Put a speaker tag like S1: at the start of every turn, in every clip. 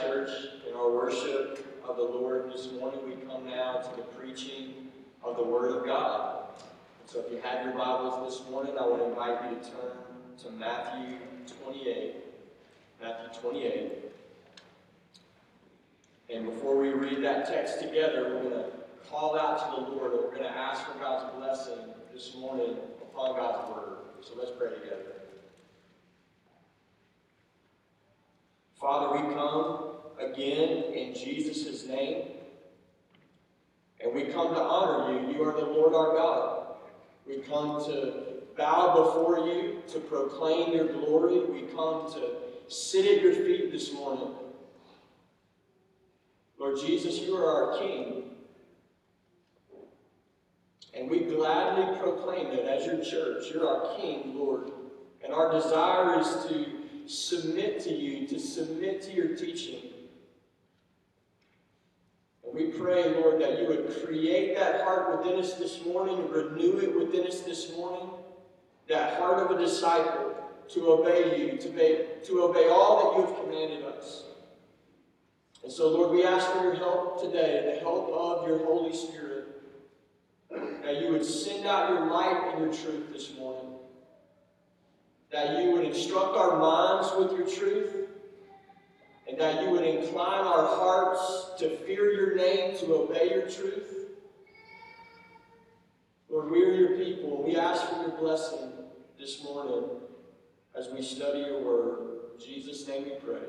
S1: Church, in our worship of the Lord this morning, we come now to the preaching of the Word of God. So if you have your Bibles this morning, I would invite you to turn to Matthew 28. Matthew 28. And before we read that text together, we're going to call out to the Lord we're going to ask for God's blessing this morning upon God's Word. So let's pray together. Father, we come again in Jesus' name. And we come to honor you. You are the Lord our God. We come to bow before you, to proclaim your glory. We come to sit at your feet this morning. Lord Jesus, you are our King. And we gladly proclaim it as your church. You're our King, Lord. And our desire is to submit to you, to submit to your teaching. And we pray, Lord, that you would create that heart within us this morning, renew it within us this morning, that heart of a disciple to obey you, to obey, to obey all that you have commanded us. And so, Lord, we ask for your help today, the help of your Holy Spirit, that you would send out your light and your truth this morning that you would instruct our minds with your truth, and that you would incline our hearts to fear your name, to obey your truth. Lord, we are your people, we ask for your blessing this morning as we study your word. In Jesus' name we pray.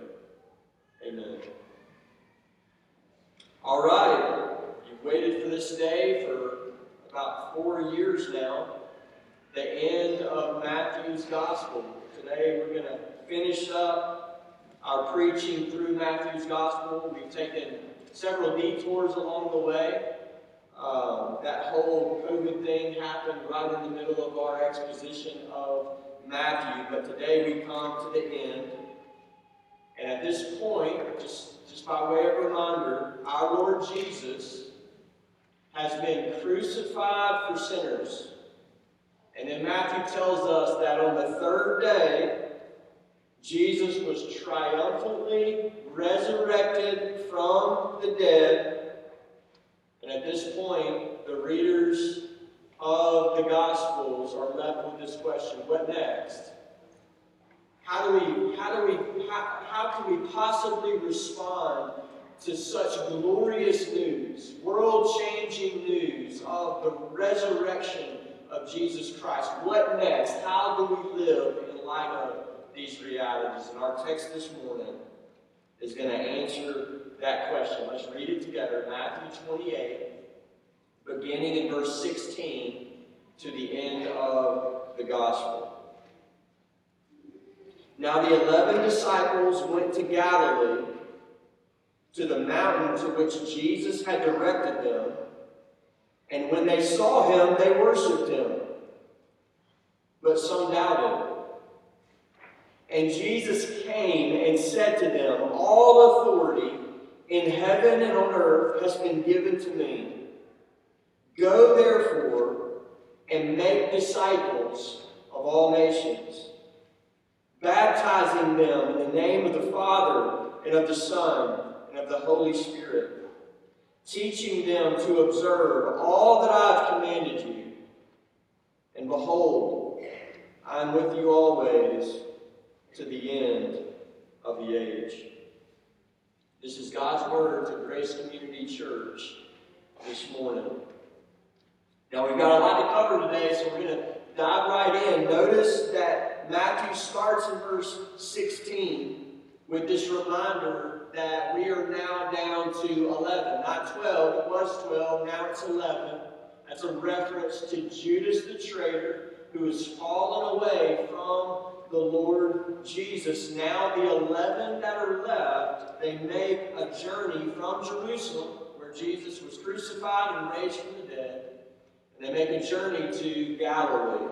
S1: Amen. All right. You've waited for this day for about four years now the end of Matthew's Gospel. Today we're going to finish up our preaching through Matthew's Gospel. We've taken several detours along the way. Um, that whole COVID thing happened right in the middle of our exposition of Matthew, but today we come to the end. And at this point, just, just by way of reminder, our Lord Jesus has been crucified for sinners. And then Matthew tells us that on the third day, Jesus was triumphantly resurrected from the dead. And at this point, the readers of the Gospels are left with this question what next? How do we, how do we, how, how can we possibly respond to such glorious news, world changing news of the resurrection of Jesus Christ. What next? How do we live in light of these realities? And our text this morning is going to answer that question. Let's read it together. Matthew 28, beginning in verse 16 to the end of the gospel. Now the eleven disciples went to Galilee, to the mountain to which Jesus had directed them. And when they saw him, they worshipped him. But some doubted. And Jesus came and said to them, All authority in heaven and on earth has been given to me. Go therefore and make disciples of all nations, baptizing them in the name of the Father and of the Son and of the Holy Spirit teaching them to observe all that I have commanded you. And behold, I am with you always to the end of the age. This is God's word to Grace Community Church this morning. Now, we've got a lot to cover today, so we're going to dive right in. Notice that Matthew starts in verse 16 with this reminder that we are now down to 11. Not 12, it was 12, now it's 11. That's a reference to Judas the traitor who has fallen away from the Lord Jesus. Now, the 11 that are left, they make a journey from Jerusalem, where Jesus was crucified and raised from the dead, and they make a journey to Galilee.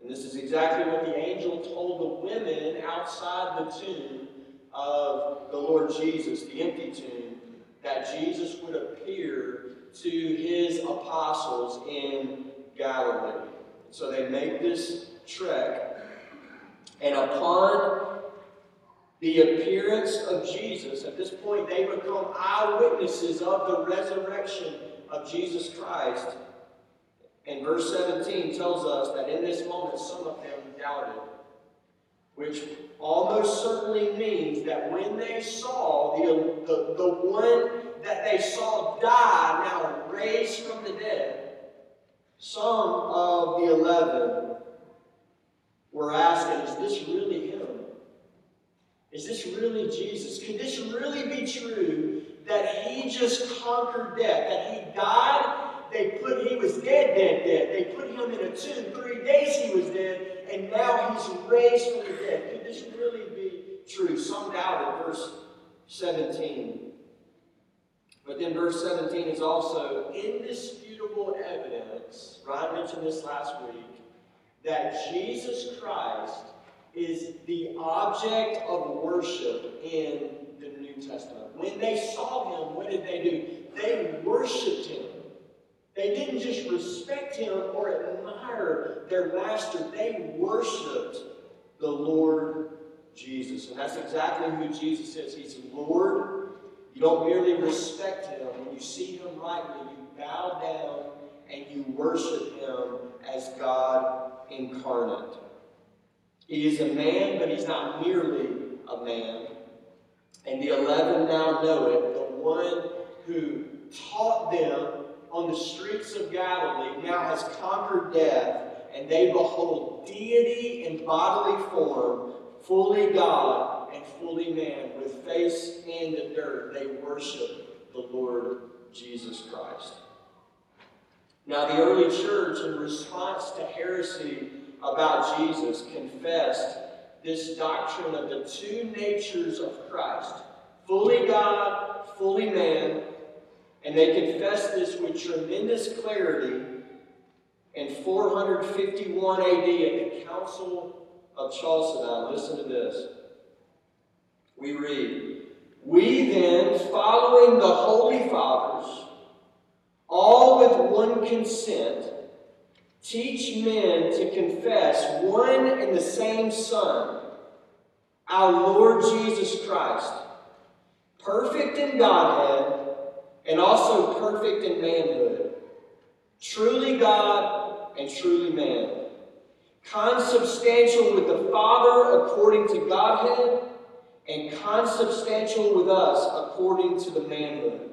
S1: And this is exactly what the angel told the women outside the tomb of the Lord Jesus, the empty tomb, that Jesus would appear to his apostles in Galilee. So they make this trek, and upon the appearance of Jesus. At this point, they become eyewitnesses of the resurrection of Jesus Christ. And verse 17 tells us that in this moment, some of them doubted, which almost certainly means that when they saw the, the, the one that they saw die now raised from the dead, some of the eleven were asking, Is this really him? Is this really Jesus? Could this really be true that he just conquered death? That he died? They put he was dead, dead, dead. They put him in a tomb. Three days he was dead, and now he's raised from the dead. Could this really be true? Some doubted, verse 17. But then verse 17 is also indisputable evidence. Ryan mentioned this last week that Jesus Christ is the object of worship in the New Testament. When they saw him, what did they do? They worshiped him. They didn't just respect him or admire their master, they worshiped the Lord Jesus. And that's exactly who Jesus is. He's Lord. You don't merely respect him. When you see him rightly, you bow down and you worship him as God incarnate. He is a man, but he's not merely a man. And the eleven now know it. The one who taught them on the streets of Galilee now has conquered death, and they behold deity in bodily form, fully God and fully man, with face in the dirt. They worship the Lord Jesus Christ. Now, the early church, in response to heresy about Jesus, confessed this doctrine of the two natures of Christ fully God, fully man, and they confessed this with tremendous clarity in 451 AD at the Council of Chalcedon. Listen to this. We read, We then, following the Holy Fathers, all with one consent, teach men to confess one and the same Son, our Lord Jesus Christ, perfect in Godhead and also perfect in manhood, truly God and truly man, consubstantial with the Father according to Godhead, and consubstantial with us according to the manhood,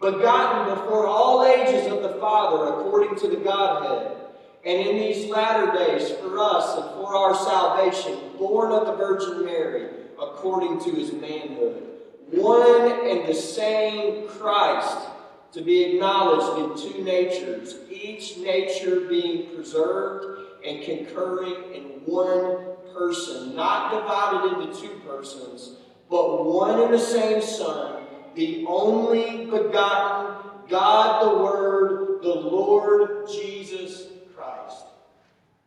S1: begotten before all ages of the Father according to the Godhead, and in these latter days for us and for our salvation, born of the Virgin Mary according to his manhood one and the same Christ to be acknowledged in two natures, each nature being preserved and concurring in one person, not divided into two persons, but one and the same Son, the only begotten God the Word, the Lord Jesus Christ.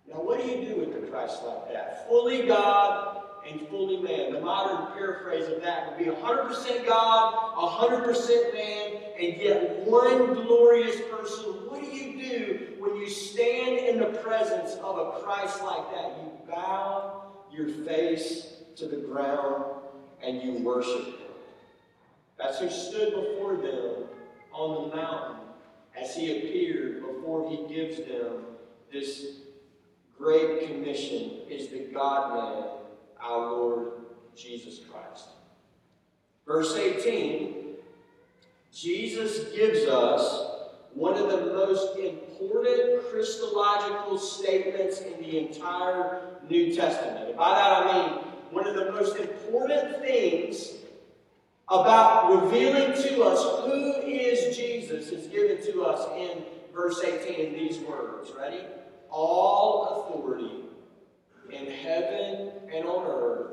S1: Now, what do you do with the Christ like that? Fully God and fully man. The modern paraphrase of that would be 100% God, 100% man, and yet one glorious person. What do you do when you stand in the presence of a Christ like that? You bow your face to the ground and you worship him. That's who stood before them on the mountain as he appeared before he gives them this great commission is the God man our Lord Jesus Christ. Verse 18 Jesus gives us one of the most important Christological statements in the entire New Testament. And by that I mean one of the most important things about revealing to us who is Jesus is given to us in verse 18 in these words. Ready? All authority in heaven and on earth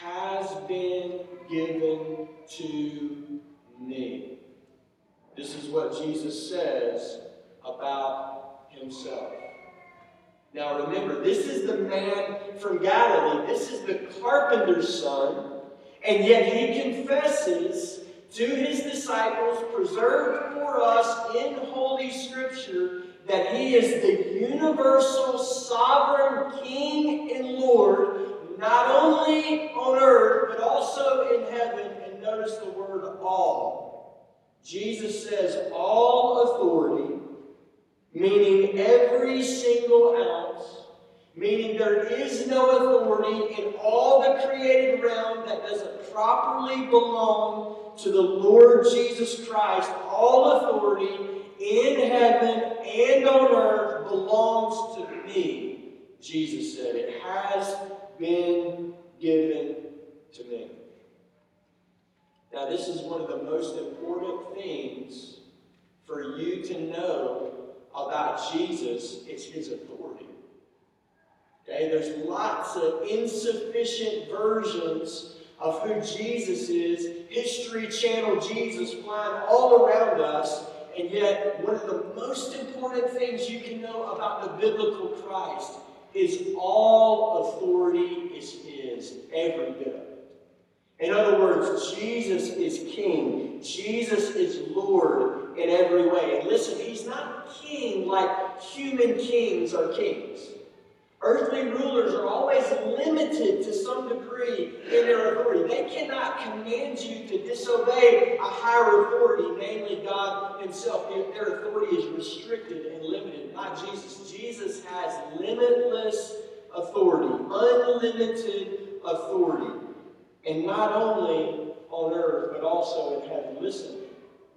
S1: has been given to me. This is what Jesus says about himself. Now remember, this is the man from Galilee. This is the carpenter's son. And yet he confesses to his disciples, preserved for us in Holy Scripture, that he is the universal sovereign King and Lord, not only on earth, but also in heaven. And notice the word all. Jesus says, all authority, meaning every single ounce, meaning there is no authority in all the created realm that doesn't properly belong to the Lord Jesus Christ. All authority in heaven and on earth belongs to me, Jesus said. It has been given to me. Now, this is one of the most important things for you to know about Jesus. It's his authority. Okay, there's lots of insufficient versions of who Jesus is. History Channel Jesus flying all around us. And yet, one of the most important things you can know about the biblical Christ is all authority is His, every bit of it. In other words, Jesus is King. Jesus is Lord in every way. And listen, He's not King like human kings are kings. Earthly rulers are always limited to some degree in their authority. They cannot command you to disobey a higher authority, namely God Himself. Their authority is restricted and limited, not Jesus. Jesus has limitless authority, unlimited authority. And not only on earth, but also in heaven. Listen,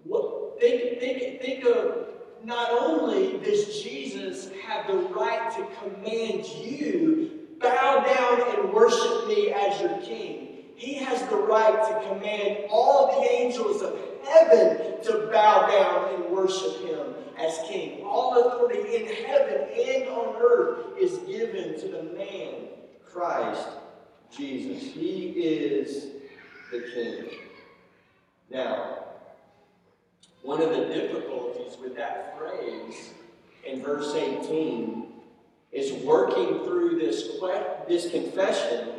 S1: what, think, think, think of not only does Jesus have the right to command you, bow down and worship me as your king, he has the right to command all the angels of heaven to bow down and worship him as king. All authority in heaven and on earth is given to the man, Christ Jesus. He is the king. Now, one of the difficulties with that phrase in verse 18 is working through this, this confession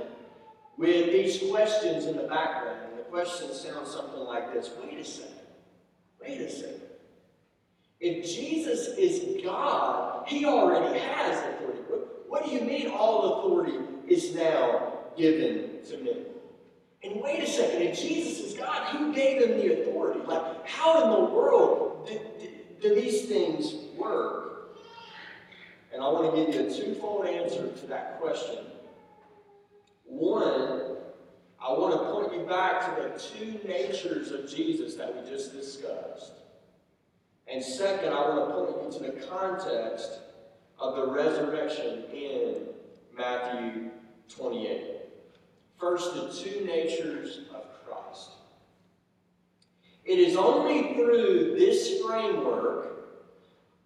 S1: with these questions in the background. And the questions sound something like this Wait a second. Wait a second. If Jesus is God, he already has authority. What, do you mean all authority is now given to me? And wait a second, if Jesus is God, who gave him the authority? Like, how in the world do, do, do these things work? And I want to give you a twofold answer to that question. One, I want to point you back to the two natures of Jesus that we just discussed. And second, I want to point you to the context of the resurrection in Matthew 28. First, the two natures of Christ. It is only through this framework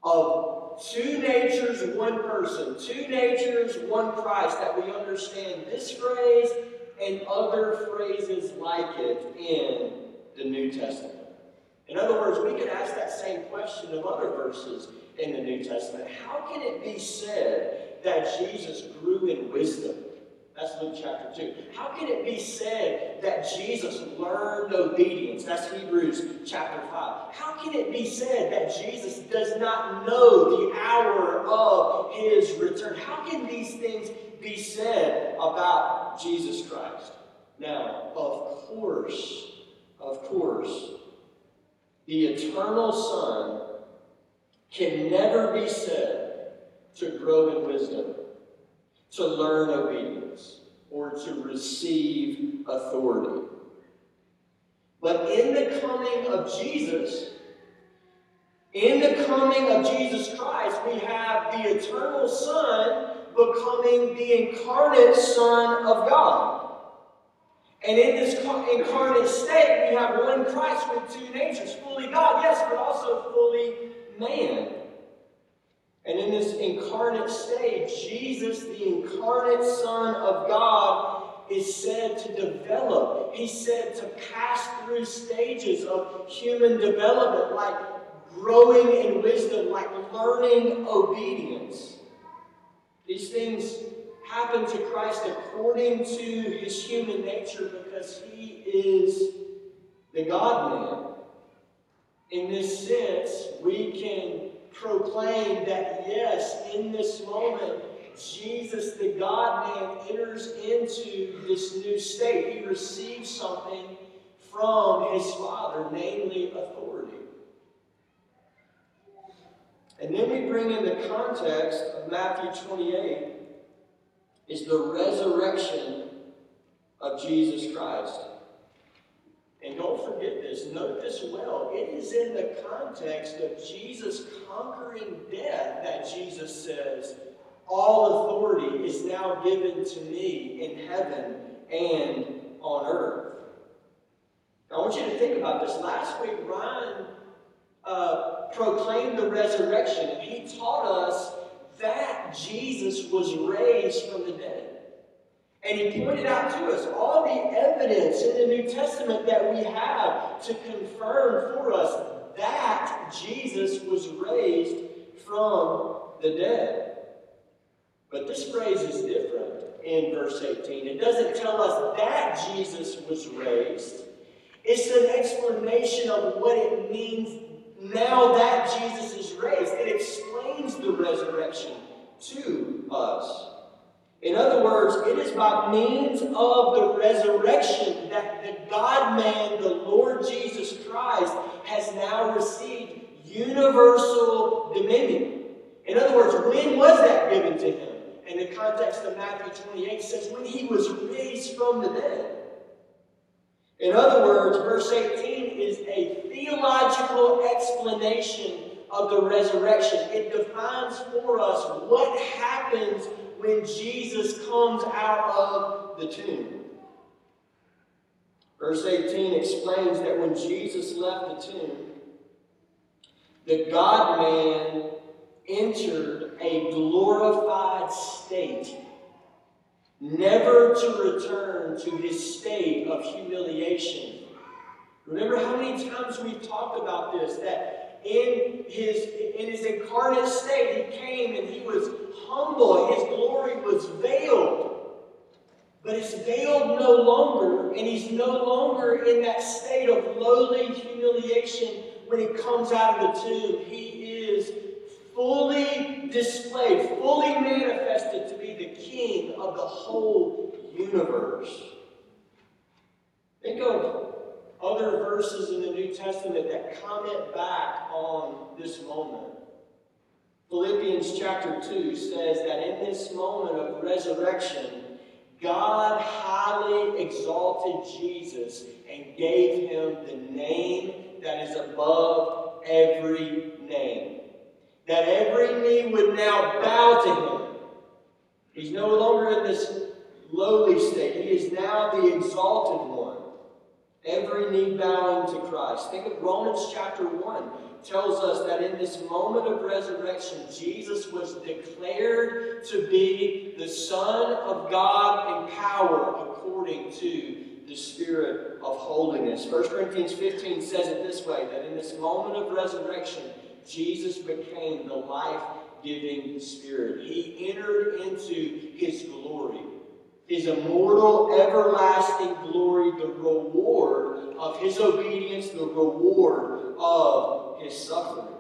S1: of two natures, one person, two natures, one Christ, that we understand this phrase and other phrases like it in the New Testament. In other words, we could ask that same question of other verses in the New Testament. How can it be said that Jesus grew in wisdom? Luke chapter 2. How can it be said that Jesus learned obedience? That's Hebrews chapter 5. How can it be said that Jesus does not know the hour of his return? How can these things be said about Jesus Christ? Now, of course, of course, the eternal Son can never be said to grow in wisdom to learn obedience or to receive authority. But in the coming of Jesus, in the coming of Jesus Christ, we have the eternal Son becoming the incarnate Son of God. And in this incarnate state, we have one Christ with two natures fully God, yes, but also fully man. And in this incarnate state, Jesus, the incarnate Son of God, is said to develop. He's said to pass through stages of human development, like growing in wisdom, like learning obedience. These things happen to Christ according to his human nature because he is the God man. In this sense, we can proclaim that yes, in this moment, Jesus, the God man, enters into this new state. He receives something from his Father, namely authority. And then we bring in the context of Matthew 28 is the resurrection of Jesus Christ. And don't forget this, note this well. It is in the context of Jesus conquering death that Jesus says, All authority is now given to me in heaven and on earth. Now, I want you to think about this. Last week, Ryan uh, proclaimed the resurrection, he taught us that Jesus was raised from the dead. And he pointed out to us all the evidence in the New Testament that we have to confirm for us that Jesus was raised from the dead. But this phrase is different in verse 18. It doesn't tell us that Jesus was raised, it's an explanation of what it means now that Jesus is raised. It explains the resurrection to us. In other words, it is by means of the resurrection that the God man, the Lord Jesus Christ, has now received universal dominion. In other words, when was that given to him? In the context of Matthew 28 says, when he was raised from the dead. In other words, verse 18 is a theological explanation of the resurrection. It defines for us what happens when Jesus comes out of the tomb. Verse 18 explains that when Jesus left the tomb, the God man entered a glorified state, never to return to his state of humiliation. Remember how many times we've talked about this that in his in his incarnate state he came and he was humble. His glory was veiled. But it's veiled no longer and he's no longer in that state of lowly humiliation when he comes out of the tomb. He is fully displayed fully manifested to be the king of the whole universe. Think of other verses in the New Testament that comment back on this moment. Philippians chapter 2 says that in this moment of resurrection, God highly exalted Jesus and gave him the name that is above every name. That every knee would now bow to him. He's no longer in this lowly state, he is now the exalted one. Every knee bowing to Christ. Think of Romans chapter 1 tells us that in this moment of resurrection, Jesus was declared to be the Son of God in power according to the Spirit of holiness. 1 Corinthians 15 says it this way that in this moment of resurrection, Jesus became the life giving Spirit. He entered into his glory his immortal, everlasting glory, the reward of his obedience, the reward of his suffering.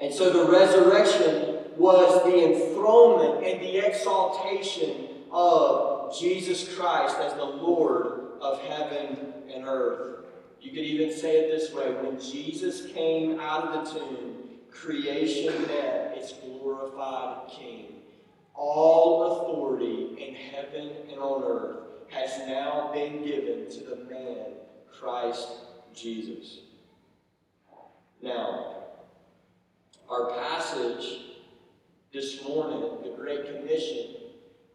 S1: And so the resurrection was the enthronement and the exaltation of Jesus Christ as the Lord of heaven and earth. You could even say it this way when Jesus came out of the tomb, creation met its glorified King. All authority in heaven and on earth has now been given to the man, Christ Jesus. Now, our passage this morning, the Great Commission,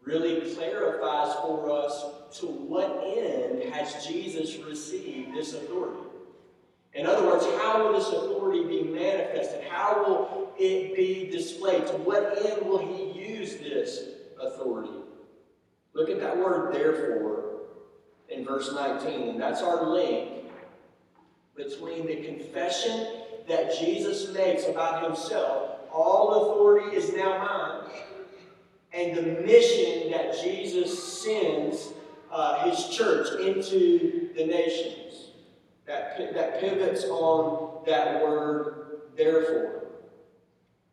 S1: really clarifies for us to what end has Jesus received this authority. In other words, how will this authority be manifested? How will it be displayed? To what end will he use this authority? Look at that word therefore in verse 19, and that's our link between the confession that Jesus makes about himself, all authority is now mine, and the mission that Jesus sends uh, his church into the nations that, that pivots on that word, therefore.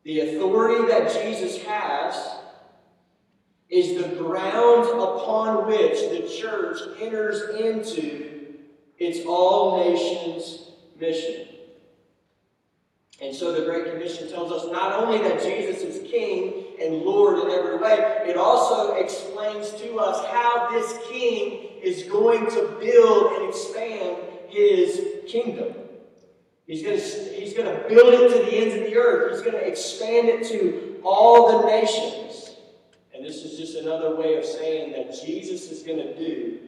S1: The authority that Jesus has is the ground upon which the church enters into its all nations mission. And so the Great Commission tells us not only that Jesus is King and Lord in every way, it also explains to us how this King is going to build and expand his kingdom. He's going, to, he's going to build it to the ends of the earth. He's going to expand it to all the nations. And this is just another way of saying that Jesus is going to do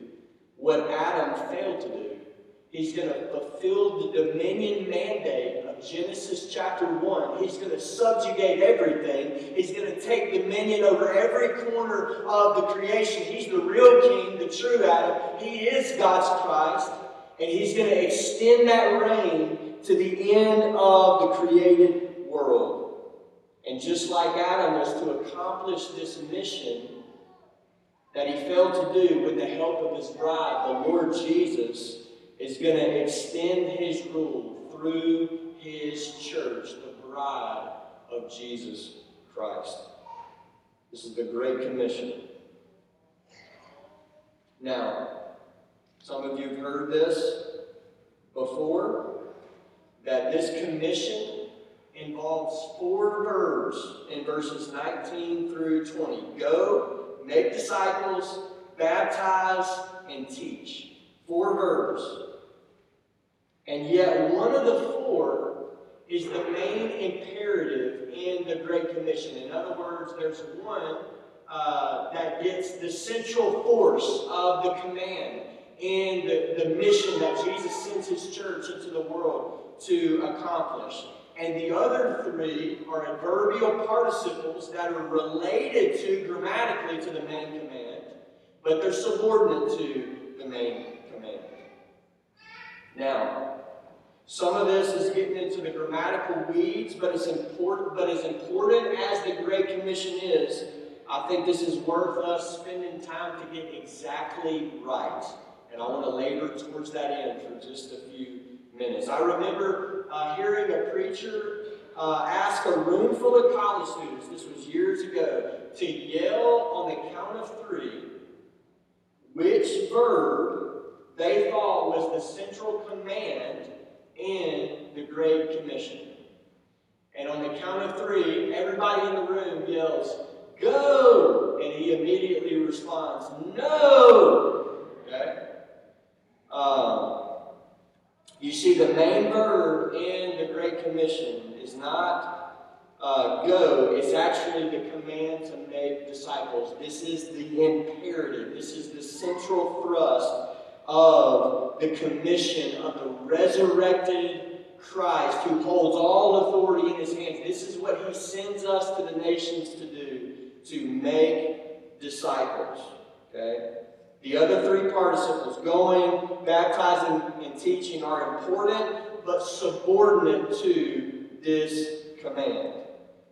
S1: what Adam failed to do. He's going to fulfill the dominion mandate Genesis chapter 1. He's going to subjugate everything. He's going to take dominion over every corner of the creation. He's the real king, the true Adam. He is God's Christ. And he's going to extend that reign to the end of the created world. And just like Adam was to accomplish this mission that he failed to do with the help of his bride, the Lord Jesus is going to extend his rule through his church, the bride of Jesus Christ. This is the Great Commission. Now, some of you have heard this before, that this commission involves four verbs in verses 19 through 20. Go, make disciples, baptize, and teach. Four verbs. And yet, one of the four is the main imperative in the Great Commission. In other words, there's one uh, that gets the central force of the command and the, the mission that Jesus sends his church into the world to accomplish. And the other three are adverbial participles that are related to grammatically to the main command, but they're subordinate to the main command. Now, some of this is getting into the grammatical weeds, but important. But as important as the Great Commission is, I think this is worth us spending time to get exactly right. And I want to labor towards that end for just a few minutes. I remember uh, hearing a preacher uh, ask a room full of college students, this was years ago, to yell on the count of three which verb they thought was the central command in the Great Commission. And on the count of three, everybody in the room yells, Go! And he immediately responds, No! Okay? Um, you see, the main verb in the Great Commission is not uh, go, it's actually the command to make disciples. This is the imperative, this is the central thrust of the commission of the resurrected Christ who holds all authority in his hands. This is what he sends us to the nations to do to make disciples. Okay? The other three participles, going, baptizing, and teaching, are important but subordinate to this command.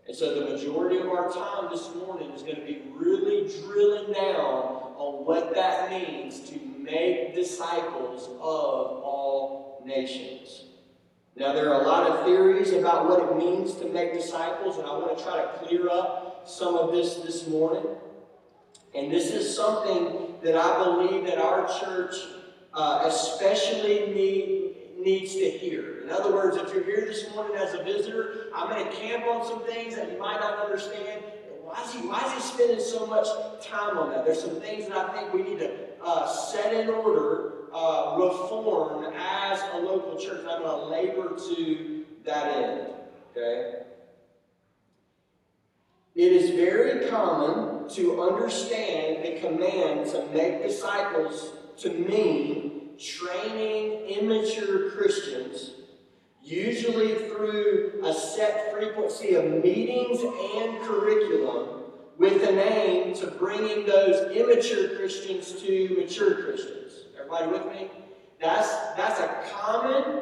S1: And so the majority of our time this morning is going to be really drilling down on what that means to make disciples of all nations. Now, there are a lot of theories about what it means to make disciples, and I want to try to clear up some of this this morning. And this is something that I believe that our church uh, especially need, needs to hear. In other words, if you're here this morning as a visitor, I'm going to camp on some things that you might not understand. Why is, he, why is he spending so much time on that? There's some things that I think we need to uh, set in order, uh, reform as a local church. I'm going to labor to that end. Okay? It is very common to understand the command to make disciples to mean training immature Christians, usually through a set frequency of meetings and curriculum, with an aim to bringing those immature Christians to mature Christians. Everybody with me? That's, that's a common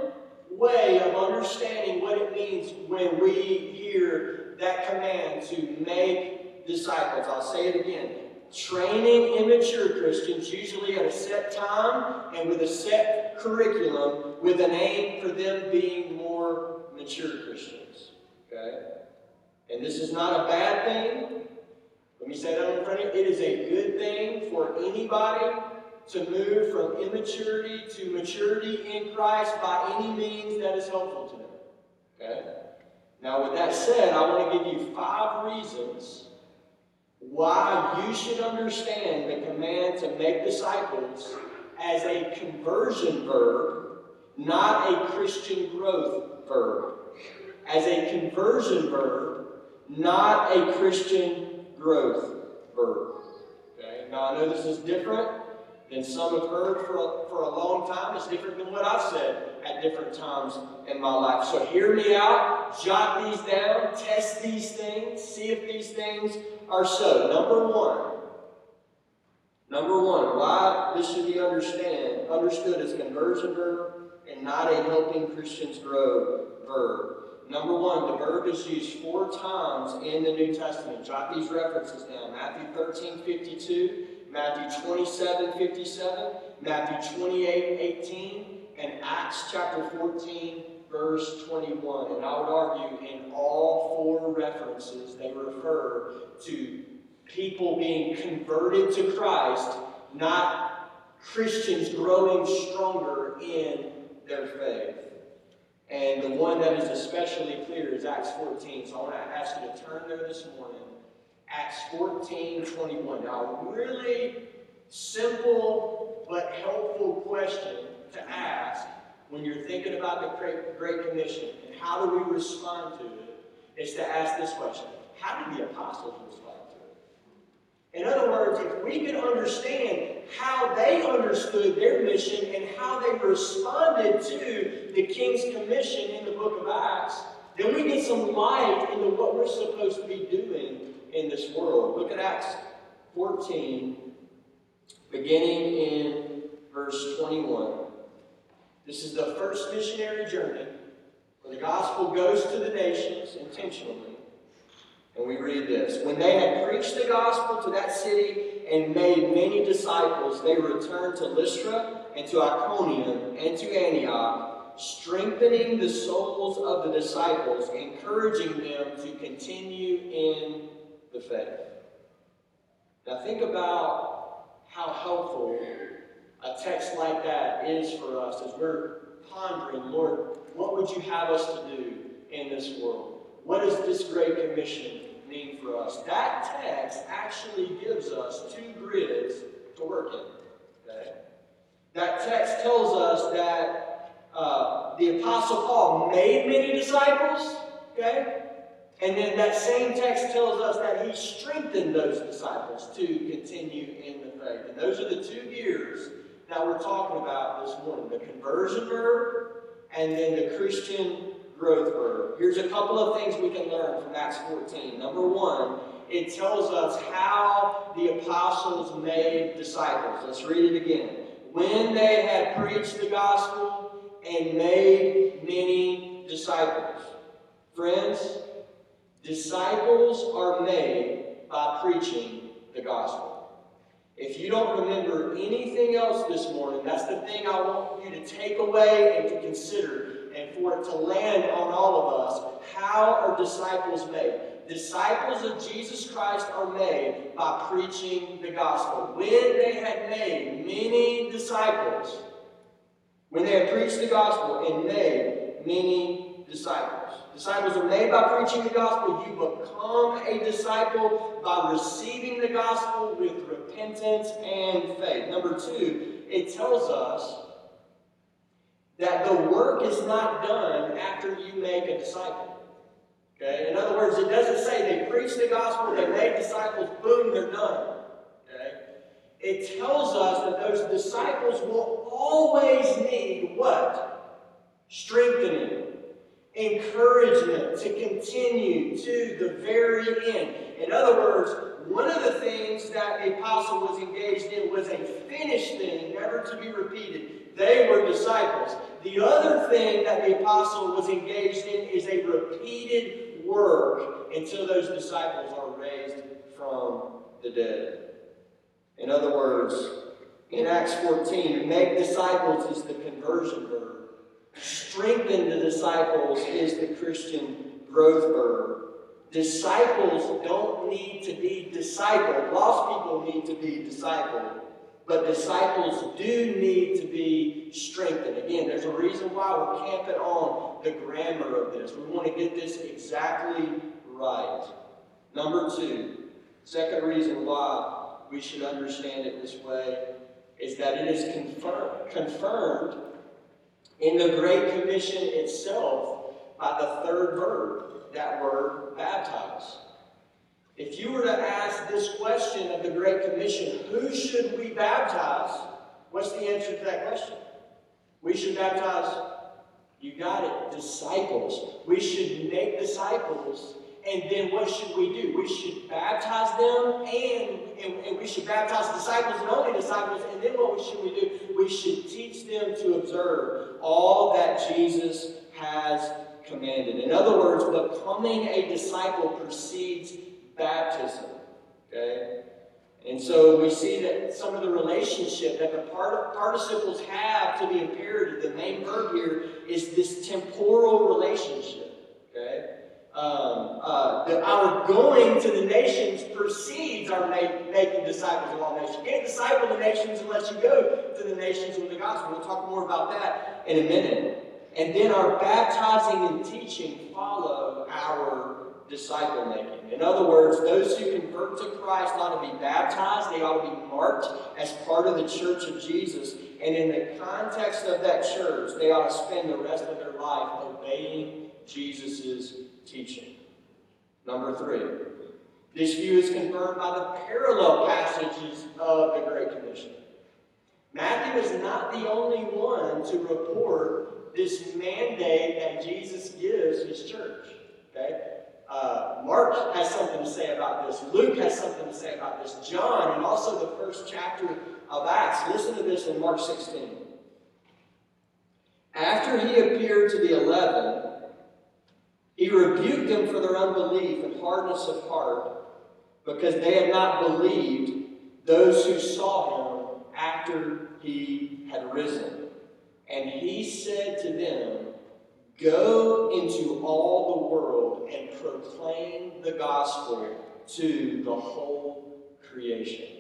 S1: way of understanding what it means when we hear that command to make disciples. I'll say it again. Training immature Christians, usually at a set time and with a set curriculum, with an aim for them being more mature Christians. Okay? And this is not a bad thing, Let me say that in front of you. It is a good thing for anybody to move from immaturity to maturity in Christ by any means that is helpful to them. Okay? Now, with that said, I want to give you five reasons why you should understand the command to make disciples as a conversion verb, not a Christian growth verb. As a conversion verb, not a Christian growth verb. Okay? Now, I know this is different than some have heard for a, for a long time. It's different than what I've said at different times in my life. So hear me out, jot these down, test these things, see if these things are so. Number one, number one, why this should be understand understood as conversion verb and not a helping Christians grow verb. Number one, the verb is used four times in the New Testament. Jot these references down. Matthew 13, 52, Matthew 27, 57, Matthew 28, 18, and Acts chapter 14, verse 21. And I would argue in all four references, they refer to people being converted to Christ, not Christians growing stronger in their faith. And the one that is especially clear is Acts 14. So I want to ask you to turn there this morning. Acts 14, 21. Now, really simple but helpful question to ask when you're thinking about the Great, Great Commission and how do we respond to it is to ask this question. How did the apostles respond to it? In other words, if we can understand how they understood their mission and how they responded to the King's Commission in the book of Acts, then we get some light into what we're supposed to be doing in this world. Look at Acts 14, beginning in verse 21. This is the first missionary journey where the gospel goes to the nations intentionally. And we read this When they had preached the gospel to that city and made many disciples, they returned to Lystra and to Iconium and to Antioch, strengthening the souls of the disciples, encouraging them to continue in the faith. Now, think about how helpful a text like that is for us as we're pondering, Lord, what would you have us to do in this world? What does this great commission mean for us? That text actually gives us two grids to work in. Okay? That text tells us that uh, the Apostle Paul made many disciples, okay? And then that same text tells us that he strengthened those disciples to continue in the faith. And those are the two gears that we're talking about this morning the conversion verb and then the Christian growth verb. Here's a couple of things we can learn from Acts 14. Number one, it tells us how the apostles made disciples. Let's read it again. When they had preached the gospel and made many disciples. Friends, disciples are made by preaching the gospel. If you don't remember anything else this morning, that's the thing I want you to take away and to consider, and for it to land on all of us. How are disciples made? Disciples of Jesus Christ are made by preaching the gospel. When they had made many disciples, when they had preached the gospel and made many disciples. Disciples are made by preaching the gospel. You become a disciple by receiving the gospel with repentance and faith. Number two, it tells us that the work is not done after you make a disciple. Okay? In other words, it doesn't say they preach the gospel, they made disciples, boom, they're done. Okay? It tells us that those disciples will always need what? Strengthening encouragement to continue to the very end. In other words, one of the things that the apostle was engaged in was a finished thing, never to be repeated. They were disciples. The other thing that the apostle was engaged in is a repeated work until those disciples are raised from the dead. In other words, in Acts 14, make disciples is the conversion verb. Strengthen the disciples is the Christian growth verb. Disciples don't need to be discipled. Lost people need to be discipled. But disciples do need to be strengthened. Again, there's a reason why we're camping on the grammar of this. We want to get this exactly right. Number two, second reason why we should understand it this way is that it is confirmed, confirmed in the Great Commission itself by the third verb, that word baptize. If you were to ask this question of the Great Commission, who should we baptize? What's the answer to that question? We should baptize, you got it, disciples. We should make disciples and then what should we do? We should baptize them and, and, and, we should baptize disciples and only disciples. And then what should we do? We should teach them to observe all that Jesus has commanded. In other words, becoming a disciple precedes baptism. Okay? And so we see that some of the relationship that the part- participles have to the imperative, the main verb here, is this temporal relationship. Okay? Um, uh, the, our going to the nations precedes our make, making disciples of all nations. You can't disciple the nations unless you go to the nations with the gospel. We'll talk more about that in a minute. And then our baptizing and teaching follow our disciple making. In other words, those who convert to Christ ought to be baptized, they ought to be marked as part of the church of Jesus. And in the context of that church, they ought to spend the rest of their life obeying Jesus' teaching. Number three, this view is confirmed by the parallel passages of the Great Commission. Matthew is not the only one to report this mandate that Jesus gives his church. Okay? Uh, Mark has something to say about this. Luke has something to say about this. John, and also the first chapter of Acts. Listen to this in Mark 16. After he appeared to the eleven, he rebuked them for their unbelief and hardness of heart because they had not believed those who saw him after he had risen. And he said to them, Go into all the world and proclaim the gospel to the whole creation.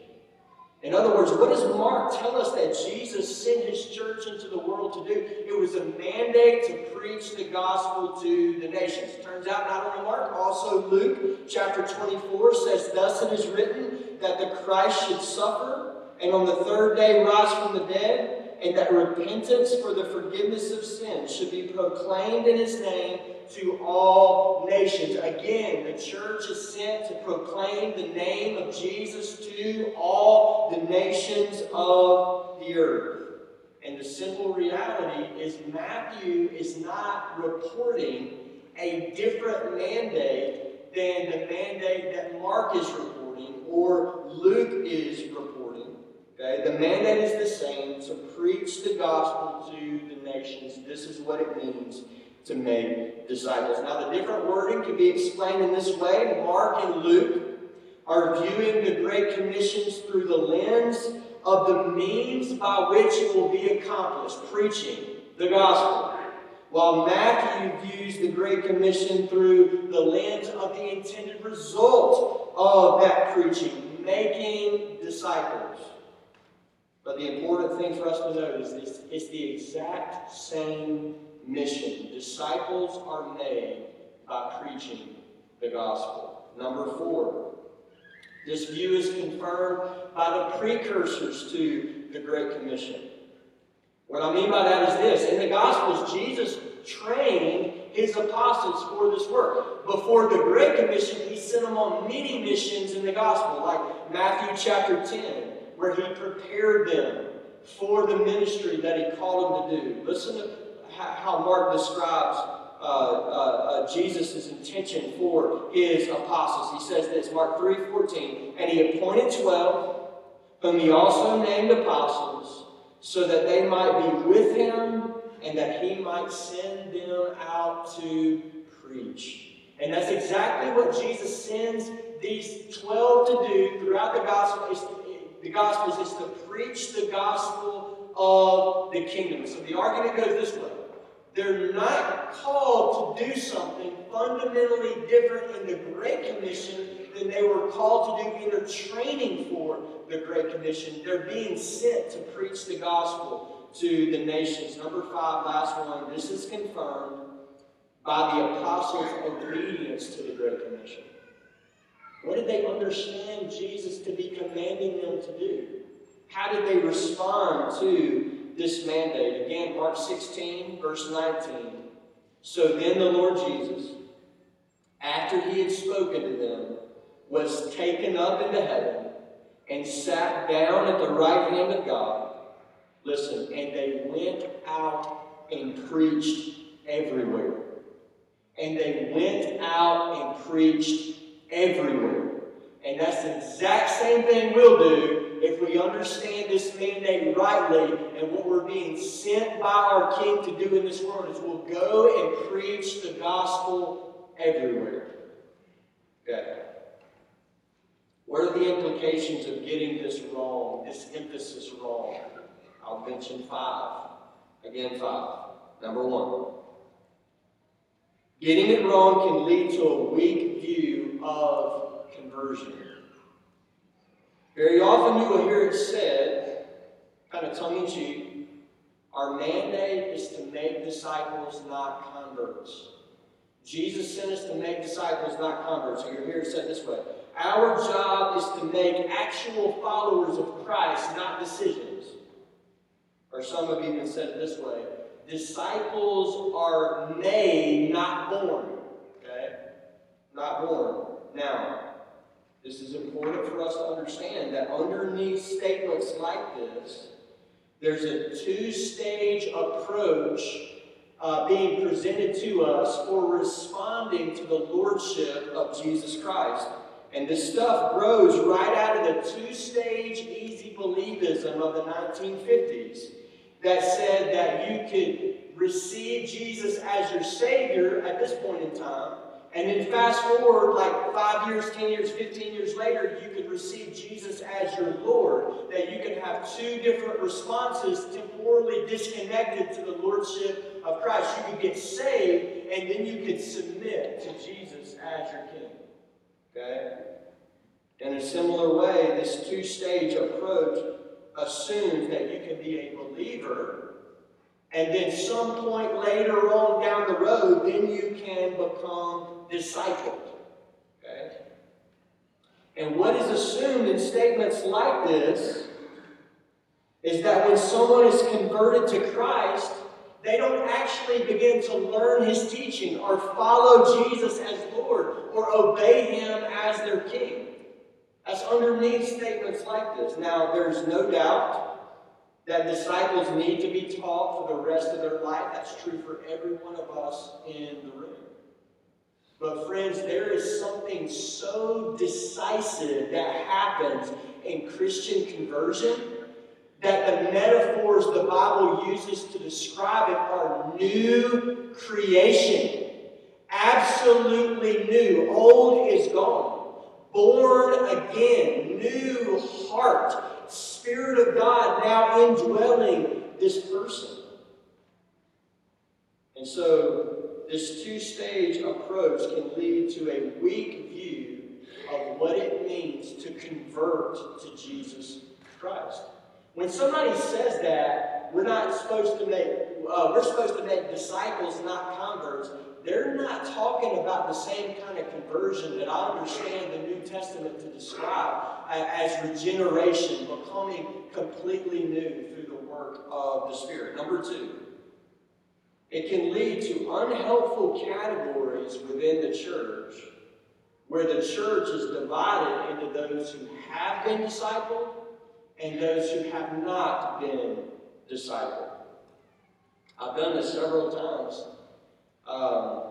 S1: In other words, what does Mark tell us that Jesus sent his church into the world to do? It was a mandate to preach the gospel to the nations. Turns out not only Mark, also Luke chapter 24 says, Thus it is written that the Christ should suffer and on the third day rise from the dead and that repentance for the forgiveness of sins should be proclaimed in his name to all nations. Again, the church is sent to proclaim the name of Jesus to all the nations of the earth. And the simple reality is Matthew is not reporting a different mandate than the mandate that Mark is reporting or Luke is reporting. Okay? The mandate is the same to preach the gospel to the nations. This is what it means to make disciples. Now, the different wording can be explained in this way. Mark and Luke are viewing the Great Commissions through the lens of the means by which it will be accomplished, preaching the gospel. While Matthew views the Great Commission through the lens of the intended result of that preaching, making disciples. But the important thing for us to note is it's the exact same mission. Disciples are made by preaching the gospel. Number four, this view is confirmed by the precursors to the Great Commission. What I mean by that is this in the Gospels, Jesus trained his apostles for this work. Before the Great Commission, he sent them on many missions in the Gospel, like Matthew chapter 10 where he prepared them for the ministry that he called them to do. Listen to how Mark describes uh, uh, uh, Jesus' intention for his apostles. He says this, Mark 3 14, and he appointed 12, whom he also named apostles, so that they might be with him and that he might send them out to preach. And that's exactly what Jesus sends these 12 to do throughout the gospel the Gospels is to preach the gospel of the kingdom. So the argument goes this way they're not called to do something fundamentally different in the Great Commission than they were called to do in their training for the Great Commission. They're being sent to preach the gospel to the nations. Number five, last one. This is confirmed by the apostles' obedience to the Great Commission. What did they understand Jesus to be commanding them to do? How did they respond to this mandate? Again, Mark 16, verse 19. So then the Lord Jesus, after he had spoken to them, was taken up into heaven and sat down at the right hand of God. Listen, and they went out and preached everywhere. And they went out and preached everywhere. And that's the exact same thing we'll do if we understand this mandate rightly and what we're being sent by our King to do in this world is we'll go and preach the gospel everywhere. Okay. What are the implications of getting this wrong, this emphasis wrong? I'll mention five. Again, five. Number one. Getting it wrong can lead to a weak view of conversion. Very often you will hear it said, kind of tongue in cheek, our mandate is to make disciples, not converts. Jesus sent us to make disciples, not converts. So you hear it said this way Our job is to make actual followers of Christ, not decisions. Or some have even said it this way disciples are made, not born. Okay? Not born. Now, this is important for us to understand that underneath statements like this, there's a two stage approach uh, being presented to us for responding to the Lordship of Jesus Christ. And this stuff grows right out of the two stage easy believism of the 1950s that said that you could receive Jesus as your Savior at this point in time. And then fast forward like five years, 10 years, 15 years later, you could receive Jesus as your Lord. That you could have two different responses temporally disconnected to the Lordship of Christ. You could get saved and then you could submit to Jesus as your King. Okay? In a similar way, this two stage approach assumes that you can be a believer, and then some point later on down the road, then you can become discipled. Okay? And what is assumed in statements like this is that when someone is converted to Christ, they don't actually begin to learn his teaching or follow Jesus as Lord or obey him as their king. That's underneath statements like this. Now, there's no doubt that disciples need to be taught for the rest of their life. That's true for every one of us in the room. But, friends, there is something so decisive that happens in Christian conversion that the metaphors the Bible uses to describe it are new creation. Absolutely new. Old is gone born again, new heart, Spirit of God now indwelling this person. And so, this two stage approach can lead to a weak view of what it means to convert to Jesus Christ. When somebody says that, we're not supposed to make, uh, we're supposed to make disciples, not converts they're not talking about the same kind of conversion that I understand the New Testament to describe as regeneration, becoming completely new through the work of the Spirit. Number two, it can lead to unhelpful categories within the church where the church is divided into those who have been discipled and those who have not been discipled. I've done this several times um,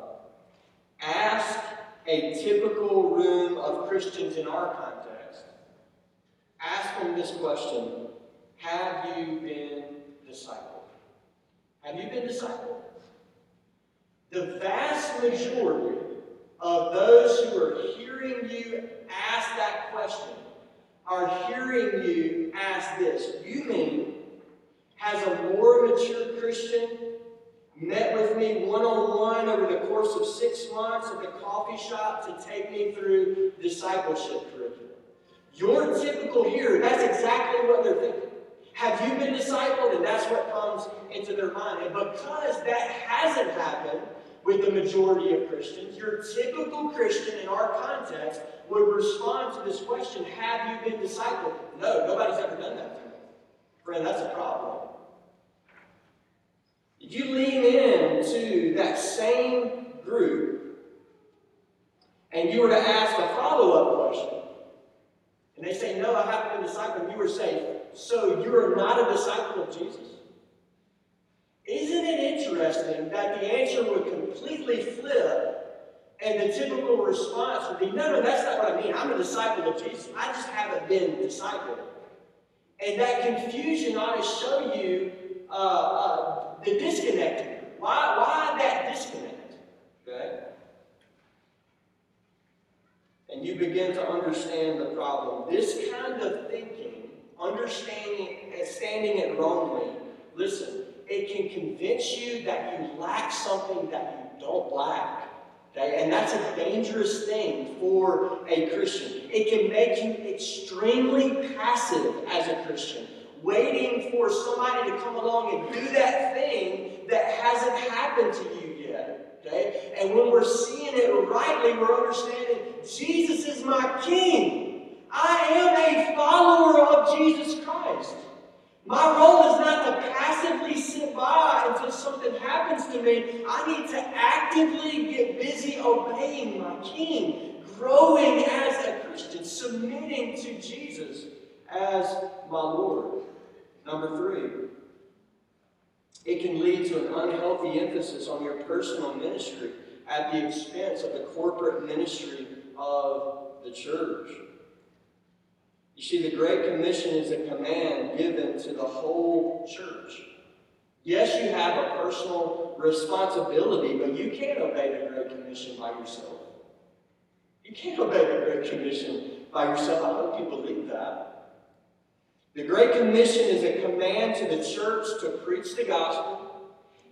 S1: ask a typical room of Christians in our context, ask them this question Have you been discipled? Have you been discipled? The vast majority of those who are hearing you ask that question are hearing you ask this. You mean, has a more mature Christian met with me one on one over the course of six months at the coffee shop to take me through discipleship curriculum. Your typical hearer, that's exactly what they're thinking. Have you been discipled? And that's what comes into their mind. And because that hasn't happened with the majority of Christians, your typical Christian in our context would respond to this question Have you been discipled? No, nobody's ever done that to me. Friend, that's a problem. If you lean into that same group and you were to ask a follow up question, and they say, No, I haven't been discipled, you were saying, So you're not a disciple of Jesus? Isn't it interesting that the answer would completely flip and the typical response would be, No, no, that's not what I mean. I'm a disciple of Jesus. I just haven't been discipled. And that confusion ought to show you uh, uh, the disconnect. Why, why that disconnect? Okay? And you begin to understand the problem. This kind of thinking, understanding and standing it wrongly, listen, it can convince you that you lack something that you don't lack. Okay? And that's a dangerous thing for a Christian. It can make you extremely passive as a Christian waiting for somebody to come along and do that thing that hasn't happened to you yet. Okay? And when we're seeing it rightly, we're understanding Jesus is my King. I am a follower of Jesus Christ. My role is not to passively sit by until something happens to me. I need to actively get busy obeying my King, growing as a Christian, submitting to Jesus as my Lord. Number three, it can lead to an unhealthy emphasis on your personal ministry at the expense of the corporate ministry of the church. You see, the Great Commission is a command given to the whole church. Yes, you have a personal responsibility, but you can't obey the Great Commission by yourself. You can't obey the Great Commission by yourself. I hope you believe that. The Great Commission is a command to the church to preach the gospel,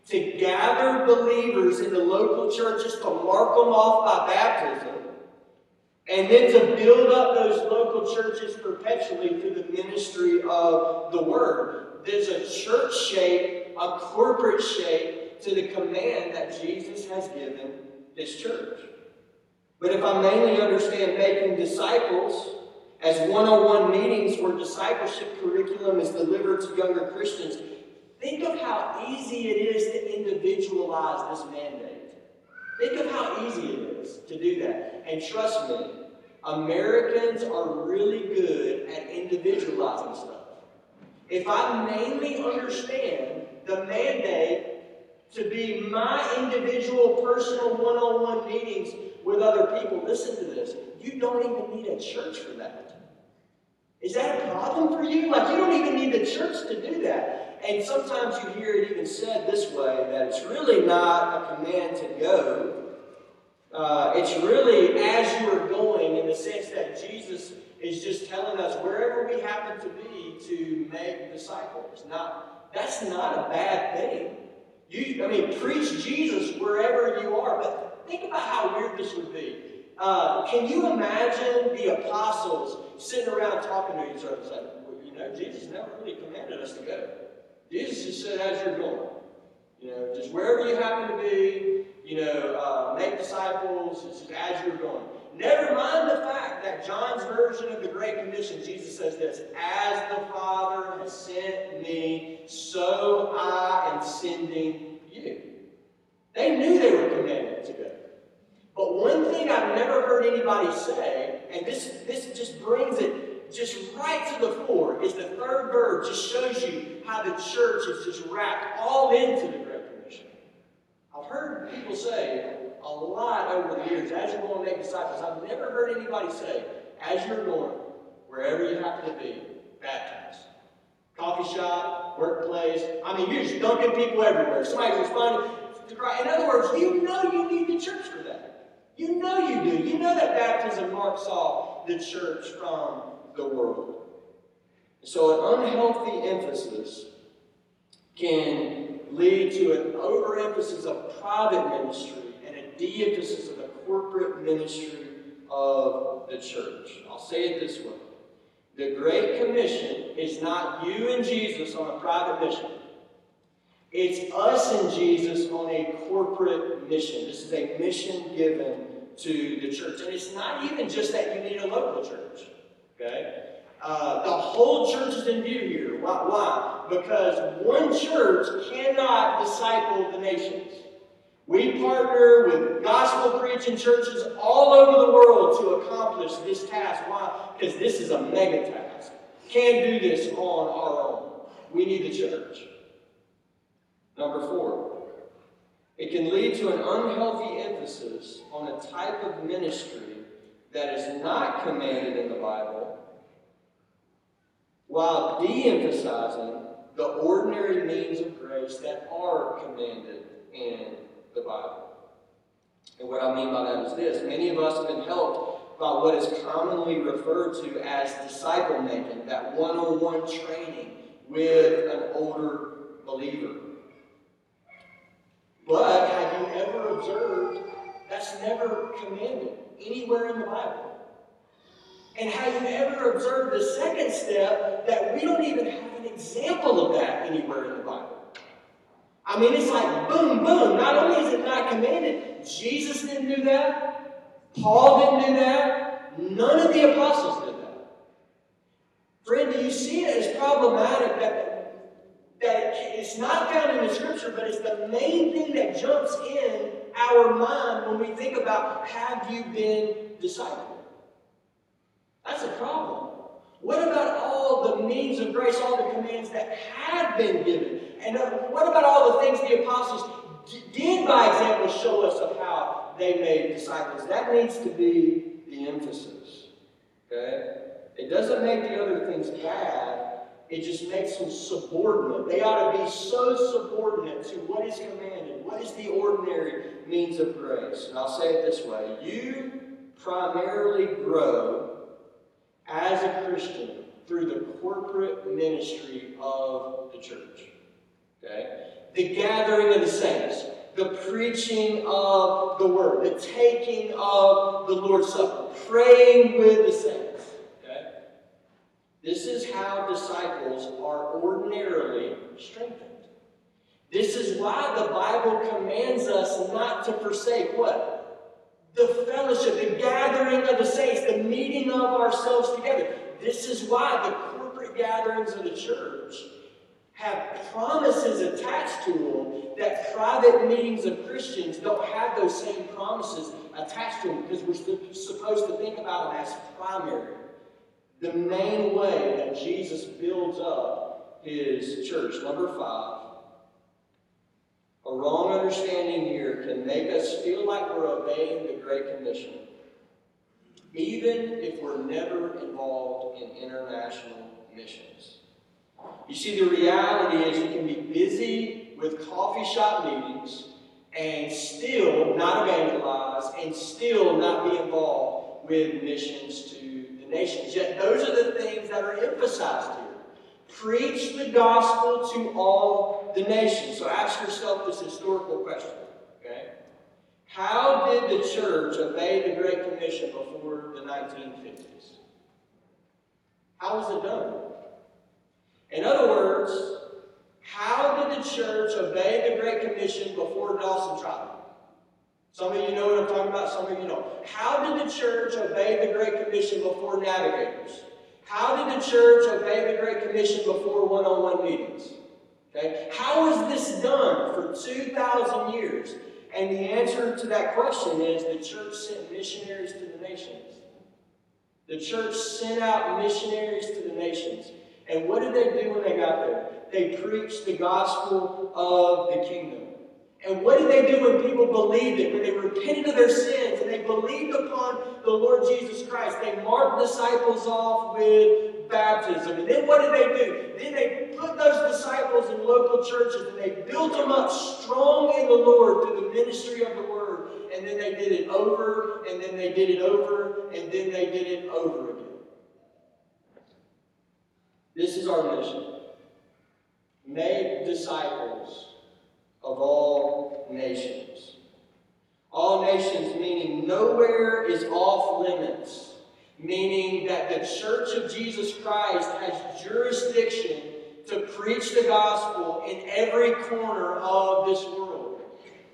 S1: to gather believers in the local churches to mark them off by baptism, and then to build up those local churches perpetually through the ministry of the Word. There's a church shape, a corporate shape to the command that Jesus has given His church. But if I mainly understand making disciples, as one on one meetings where discipleship curriculum is delivered to younger Christians, think of how easy it is to individualize this mandate. Think of how easy it is to do that. And trust me, Americans are really good at individualizing stuff. If I mainly understand the mandate to be my individual, personal, one on one meetings with other people, listen to this. You don't even need a church for that. Is that a problem for you? Like, you don't even need the church to do that. And sometimes you hear it even said this way that it's really not a command to go. Uh, it's really as you are going in the sense that Jesus is just telling us wherever we happen to be to make disciples. Now, that's not a bad thing. You, I mean, preach Jesus wherever you are, but think about how weird this would be. Uh, can you imagine the apostles sitting around talking to each other saying, well, you know, Jesus never really commanded us to go. Jesus just said, as you're going. You know, just wherever you happen to be, you know, uh, make disciples, just as you're going. Never mind the fact that John's version of the Great Commission, Jesus says this, as the Father has sent me, so I am sending you. They knew they were commanded to go. But one thing I've never heard anybody say, and this, this just brings it just right to the fore, is the third verb just shows you how the church is just wrapped all into the Great Commission. I've heard people say a lot over the years, as you're going to make disciples, I've never heard anybody say, as you're going, wherever you happen to be, baptize. Coffee shop, workplace. I mean, you're just dunking people everywhere. Somebody's responding to Christ. In other words, you know you need the church for that. You know you do. You know that baptism marks off the church from the world. So an unhealthy emphasis can lead to an overemphasis of private ministry and a de-emphasis of the corporate ministry of the church. I'll say it this way. The Great Commission is not you and Jesus on a private mission. It's us and Jesus on a corporate mission. This is a mission given to the church. And it's not even just that you need a local church. Okay? Uh, the whole church is in view here. Why? Why? Because one church cannot disciple the nations. We partner with gospel preaching churches all over the world to accomplish this task. Why? Because this is a mega task. Can't do this on our own. We need the church. Number four, it can lead to an unhealthy emphasis on a type of ministry that is not commanded in the Bible while de emphasizing the ordinary means of grace that are commanded in the Bible. And what I mean by that is this many of us have been helped by what is commonly referred to as disciple making, that one on one training with an older believer. But have you ever observed that's never commanded anywhere in the Bible? And have you ever observed the second step that we don't even have an example of that anywhere in the Bible? I mean, it's like boom, boom. Not only is it not commanded, Jesus didn't do that, Paul didn't do that, none of the apostles did that. Friend, do you see it as problematic that, that it's not found in the scripture, but it's the main thing that jumps in our mind when we think about have you been discipled? That's a problem. What about all the means of grace, all the commands that have been given? And uh, what about all the things the apostles did, by example, show us of how they made disciples? That needs to be the emphasis. Okay? It doesn't make the other things bad. It just makes them subordinate. They ought to be so subordinate to what is commanded. What is the ordinary means of grace? And I'll say it this way You primarily grow as a Christian through the corporate ministry of the church. Okay? The gathering of the saints, the preaching of the word, the taking of the Lord's Supper, praying with the saints. Okay? This is how disciples are ordinarily strengthened. This is why the Bible commands us not to forsake what? The fellowship, the gathering of the saints, the meeting of ourselves together. This is why the corporate gatherings of the church have promises attached to them that private meetings of Christians don't have those same promises attached to them because we're supposed to think about them as primary. The main way that Jesus builds up his church. Number five, a wrong understanding here can make us feel like we're obeying the Great Commission, even if we're never involved in international missions. You see, the reality is you can be busy with coffee shop meetings and still not evangelize and still not be involved with missions to the nations. Yet those are the things that are emphasized here. Preach the gospel to all the nations. So ask yourself this historical question. How did the church obey the Great Commission before the 1950s? How was it done? In other words, how did the church obey the Great Commission before Dawson Trotman? Some of you know what I'm talking about, some of you know. How did the church obey the Great Commission before navigators? How did the church obey the Great Commission before one on one meetings? Okay? How was this done for 2,000 years? And the answer to that question is the church sent missionaries to the nations. The church sent out missionaries to the nations. And what did they do when they got there? They preached the gospel of the kingdom. And what did they do when people believed it? When they repented of their sins and they believed upon the Lord Jesus Christ, they marked disciples off with baptism. And then what did they do? Then they put those disciples in local churches and they built them up strong in the Lord through the ministry of the Word. And then they did it over, and then they did it over, and then they did it over again. This is our mission. Make disciples of all nations. All nations meaning nowhere is off limits, meaning that the Church of Jesus Christ has jurisdiction to preach the gospel in every corner of this world.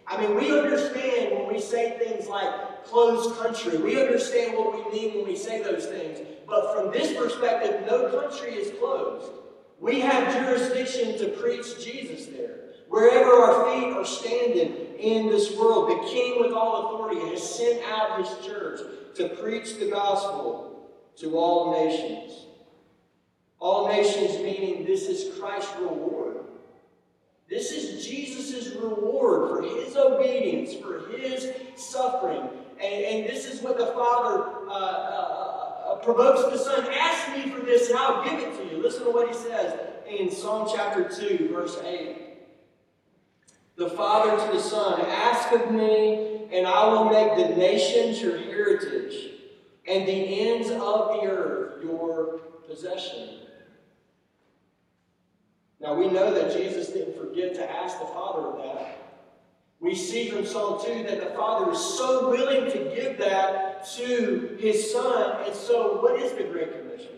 S1: I mean, we understand when we say things like closed country, we understand what we mean when we say those things. But from this perspective, no country is closed. We have jurisdiction to preach Jesus there. Wherever our feet are standing in this world, the King with all authority has sent out his church to preach the gospel to all nations. All nations meaning this is Christ's reward. This is Jesus' reward for his obedience, for his suffering. And, and this is what the Father uh, uh, uh, provokes the Son. Ask me for this, and I'll give it to you. Listen to what he says in Psalm chapter 2, verse 8. The Father to the Son, Ask of me, and I will make the nations your heritage, and the ends of the earth your possession. Now we know that Jesus didn't forget to ask the Father of that. We see from Psalm 2 that the Father is so willing to give that to his Son. And so, what is the Great Commission?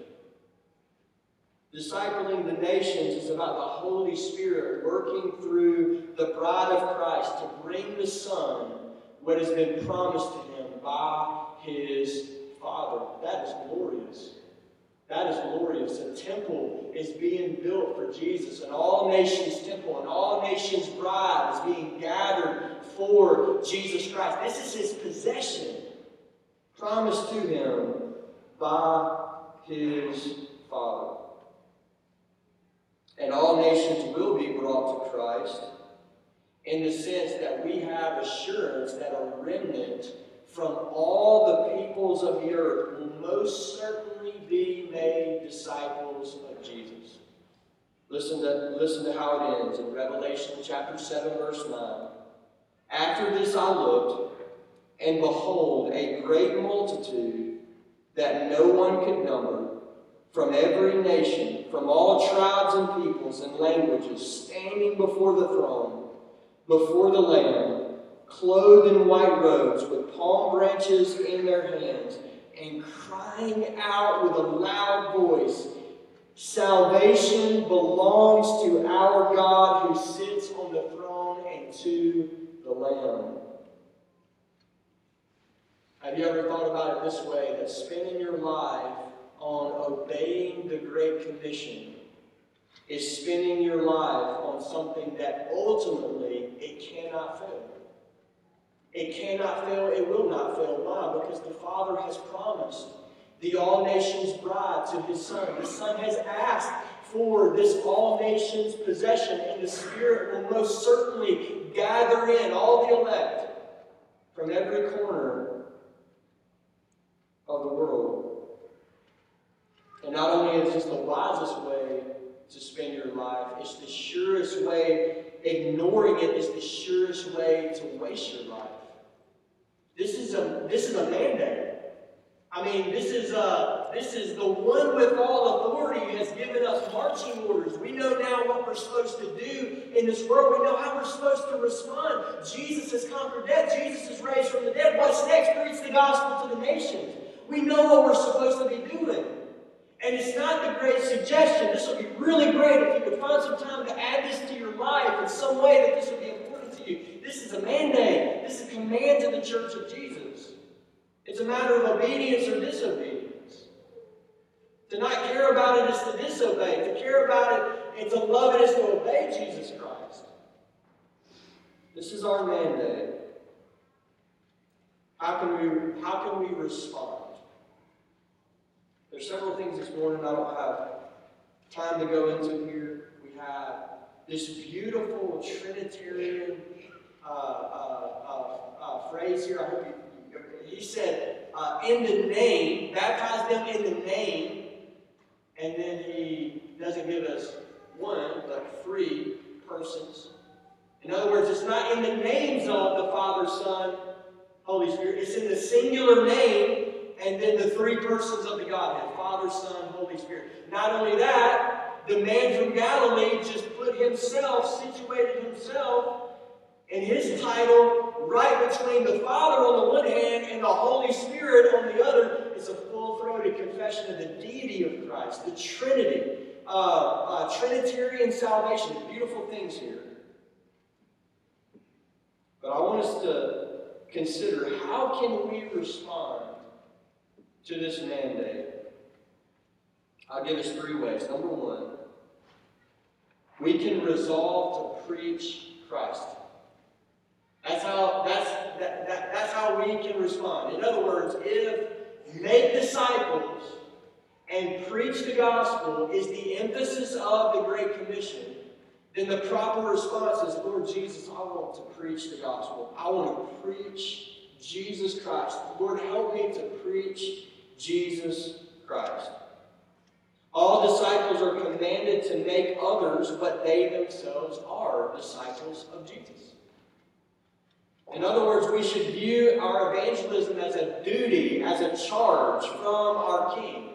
S1: Discipling the nations is about the Holy Spirit working through the bride of Christ to bring the Son what has been promised to him by his Father. That is glorious. That is glorious. A temple is being built for Jesus, an all nations temple, an all nations bride is being gathered for Jesus Christ. This is his possession, promised to him by his Father. And all nations will be brought to Christ in the sense that we have assurance that a remnant from all the peoples of the earth will most certainly be made disciples of Jesus. Listen to, listen to how it ends in Revelation chapter 7, verse 9. After this I looked, and behold, a great multitude that no one could number, from every nation, from all tribes and peoples and languages, standing before the throne, before the Lamb clothed in white robes, with palm branches in their hands, and crying out with a loud voice Salvation belongs to our God who sits on the throne and to the Lamb. Have you ever thought about it this way that spending your life on obeying the Great Commission is spending your life on something that ultimately it cannot fail? It cannot fail, it will not fail. Why? Because the Father has promised the all nations bride to his Son. The Son has asked for this all nations possession, and the Spirit will most certainly gather in all the elect from every corner of the world. And not only is this the wisest way to spend your life, it's the surest way, ignoring it is the surest way to waste your life. This is a this is a mandate. I mean, this is a this is the one with all authority has given us marching orders. We know now what we're supposed to do in this world. We know how we're supposed to respond. Jesus has conquered death. Jesus is raised from the dead. What's next? Preach the gospel to the nations. We know what we're supposed to be doing. And it's not the great suggestion. This would be really great if you could find some time to add this to your life in some way that this would be important to you. This is a mandate. This is a command to the church of Jesus. It's a matter of obedience or disobedience. To not care about it is to disobey. To care about it and to love it is to obey Jesus Christ. This is our mandate. How can we, how can we respond? There's several things this morning I don't have time to go into here. We have this beautiful Trinitarian uh, uh, uh, uh, phrase here. I hope you, he said, uh, in the name, baptize them in the name, and then he doesn't give us one, but three persons. In other words, it's not in the names of the Father, Son, Holy Spirit. It's in the singular name, and then the three persons of the Godhead Father, Son, Holy Spirit. Not only that, the man from Galilee just put himself, situated himself And his title, right between the Father on the one hand and the Holy Spirit on the other, is a full throated confession of the deity of Christ, the Trinity, uh, uh, Trinitarian salvation. Beautiful things here. But I want us to consider how can we respond to this mandate? I'll give us three ways. Number one, we can resolve to preach Christ. That's how that's that, that, that's how we can respond. In other words, if make disciples and preach the gospel is the emphasis of the Great Commission, then the proper response is, Lord Jesus, I want to preach the gospel. I want to preach Jesus Christ. Lord, help me to preach Jesus Christ. All disciples are commanded to make others what they themselves are disciples of Jesus. In other words, we should view our evangelism as a duty, as a charge from our King.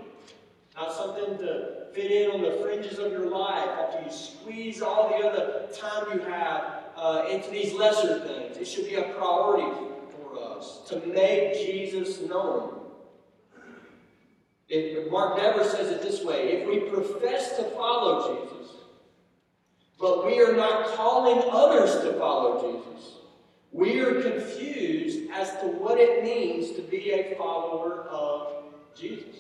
S1: Not something to fit in on the fringes of your life after you squeeze all the other time you have uh, into these lesser things. It should be a priority for us to make Jesus known. If Mark Dever says it this way if we profess to follow Jesus, but we are not calling others to follow Jesus, we are confused as to what it means to be a follower of Jesus.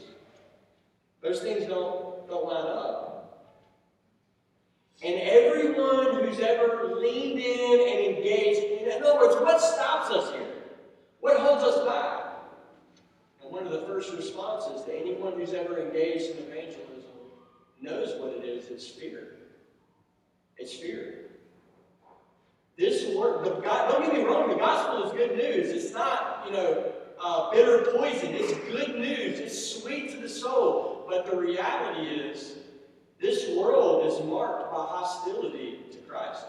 S1: Those things don't, don't line up. And everyone who's ever leaned in and engaged, in other words, what stops us here? What holds us back? One of the first responses to anyone who's ever engaged in evangelism knows what it is it's fear. It's fear. This word, the God, don't get me wrong, the gospel is good news. It's not, you know, uh, bitter poison. It's good news. It's sweet to the soul. But the reality is, this world is marked by hostility to Christ.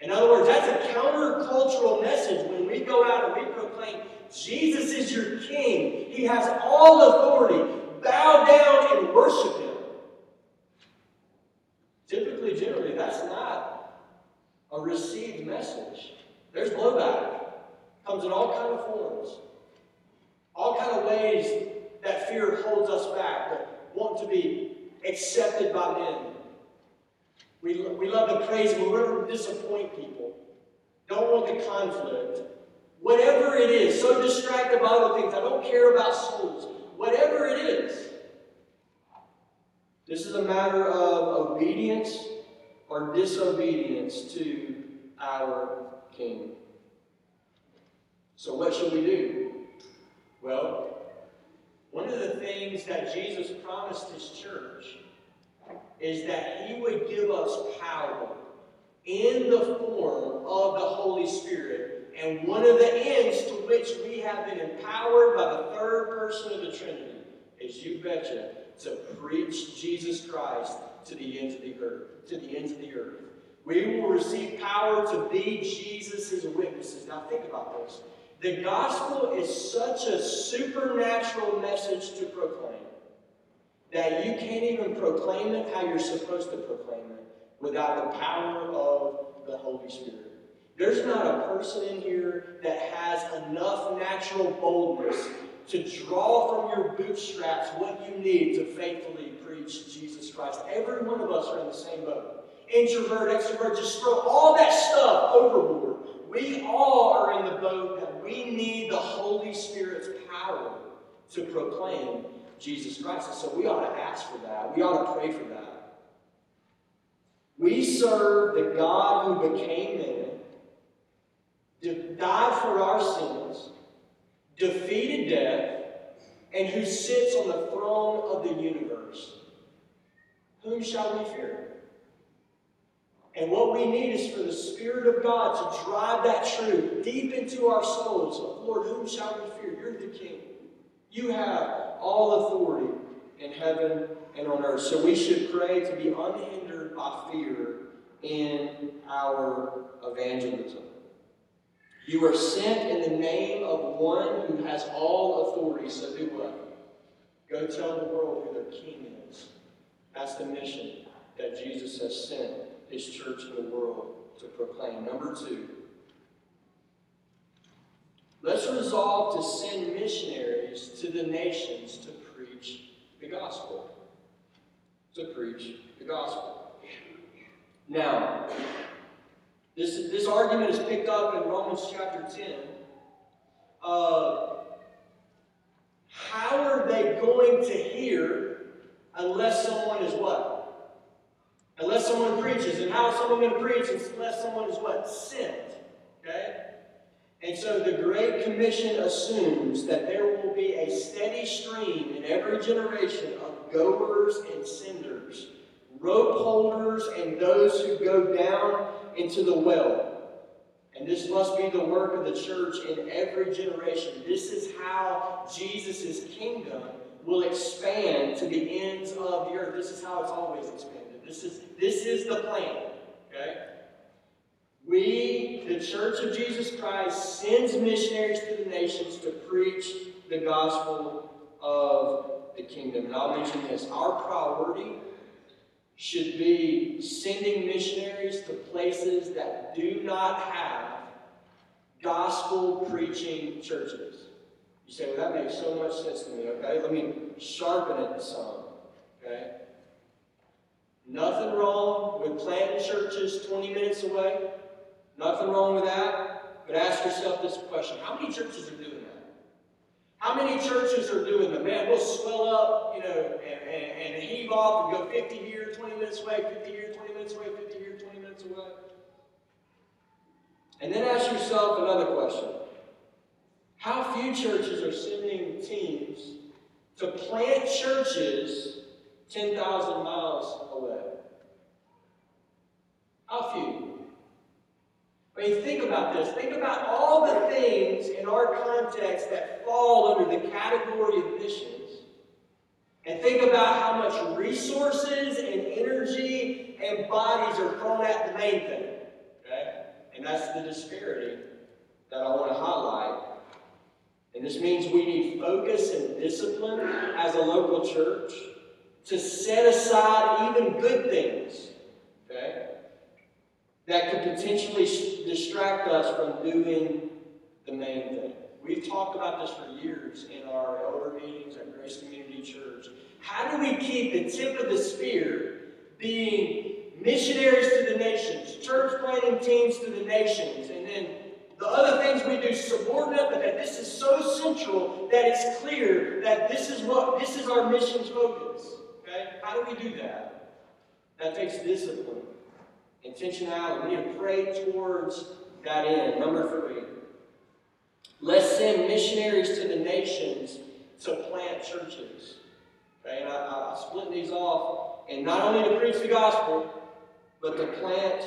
S1: In other words, that's a countercultural message when we go out and we proclaim Jesus is your king. He has all authority. Bow down and worship him. Typically, generally, that's not a received message. There's blowback. Comes in all kind of forms. All kind of ways that fear holds us back, that want to be accepted by men. We, we love to praise, but we never disappoint people. Don't want the conflict. Whatever it is, so distracted by other things, I don't care about souls. Whatever it is, this is a matter of obedience or disobedience to our King. So, what should we do? Well, one of the things that Jesus promised his church is that he would give us power in the form of the Holy Spirit and one of the ends to which we have been empowered by the third person of the Trinity is you betcha to preach Jesus Christ to the ends of the earth. To the ends of the earth. We will receive power to be Jesus' witnesses. Now think about this. The gospel is such a supernatural message to proclaim that you can't even proclaim it how you're supposed to proclaim it without the power of the Holy Spirit. There's not a person in here that has enough natural boldness to draw from your bootstraps what you need to faithfully preach Jesus Christ. Every one of us are in the same boat. Introvert, extrovert, just throw all that stuff overboard. We all are in the boat that we need the Holy Spirit's power to proclaim Jesus Christ. And so we ought to ask for that. We ought to pray for that. We serve the God who became man died for our sins, defeated death, and who sits on the throne of the universe. Whom shall we fear? And what we need is for the Spirit of God to drive that truth deep into our souls. Of, Lord, whom shall we fear? You're the King. You have all authority in heaven and on earth. So we should pray to be unhindered by fear in our evangelism. You are sent in the name of one who has all authority, so do what? Go tell the world who their king is. That's the mission that Jesus has sent his church in the world to proclaim. Number two, let's resolve to send missionaries to the nations to preach the gospel. To preach the gospel. Now, this, this argument is picked up in Romans chapter 10. Uh, how are they going to hear unless someone is what? Unless someone preaches. And how is someone going to preach unless someone is what? Sent. Okay? And so the Great Commission assumes that there will be a steady stream in every generation of goers and senders, rope holders and those who go down into the well. And this must be the work of the church in every generation. This is how Jesus' kingdom will expand to the ends of the earth. This is how it's always expanded. This is, this is the plan. Okay? We, the Church of Jesus Christ, sends missionaries to the nations to preach the gospel of the kingdom. And I'll mention this. Our priority should be sending missionaries to places that do not have gospel preaching churches. You say, well, that makes so much sense to me, okay? Let me sharpen it some, okay? Nothing wrong with planting churches 20 minutes away. Nothing wrong with that. But ask yourself this question How many churches are doing? How many churches are doing that? Man, we'll swell up, you know, and, and, and heave off and go 50 here, 20 minutes away, 50 here, 20 minutes away, 50 here, 20 minutes away. And then ask yourself another question. How few churches are sending teams to plant churches 10,000 miles away? How few? I mean, think about this. Think about all the things in our context that fall under the category of missions. And think about how much resources and energy and bodies are thrown at the main thing. Okay? And that's the disparity that I want to highlight. And this means we need focus and discipline as a local church to set aside even good things. Okay? That could potentially distract us from doing the main thing. We've talked about this for years in our elder meetings at Grace Community Church. How do we keep the tip of the spear being missionaries to the nations, church planting teams to the nations, and then the other things we do subordinate, but that this is so central that it's clear that this is what this is our missions focus. Okay? How do we do that? That takes discipline intentionality. We need to pray towards that end. Number three, let's send missionaries to the nations to plant churches. Okay, and I, I split these off, and not only to preach the gospel, but to plant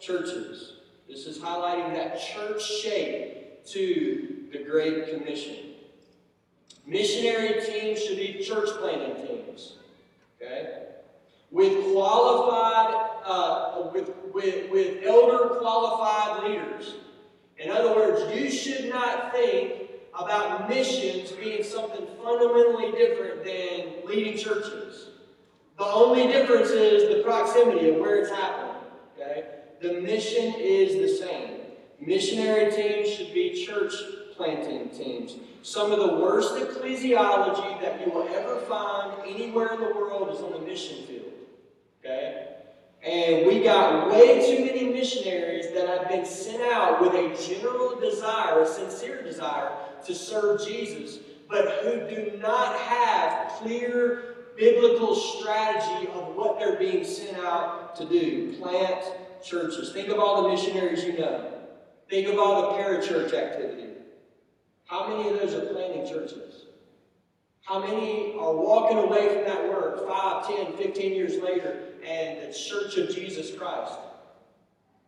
S1: churches. This is highlighting that church shape to the Great Commission. Missionary teams should be church planting teams. Okay? With qualified, uh, with with, with elder qualified leaders. In other words, you should not think about missions being something fundamentally different than leading churches. The only difference is the proximity of where it's happening. Okay? The mission is the same. Missionary teams should be church planting teams. Some of the worst ecclesiology that you will ever find anywhere in the world is on the mission field. Okay? And we got way too many missionaries that have been sent out with a general desire, a sincere desire to serve Jesus, but who do not have clear biblical strategy of what they're being sent out to do. Plant churches. Think of all the missionaries you know. Think of all the parachurch activity. How many of those are planting churches? How many are walking away from that work 5, 10, 15 years later and the Church of Jesus Christ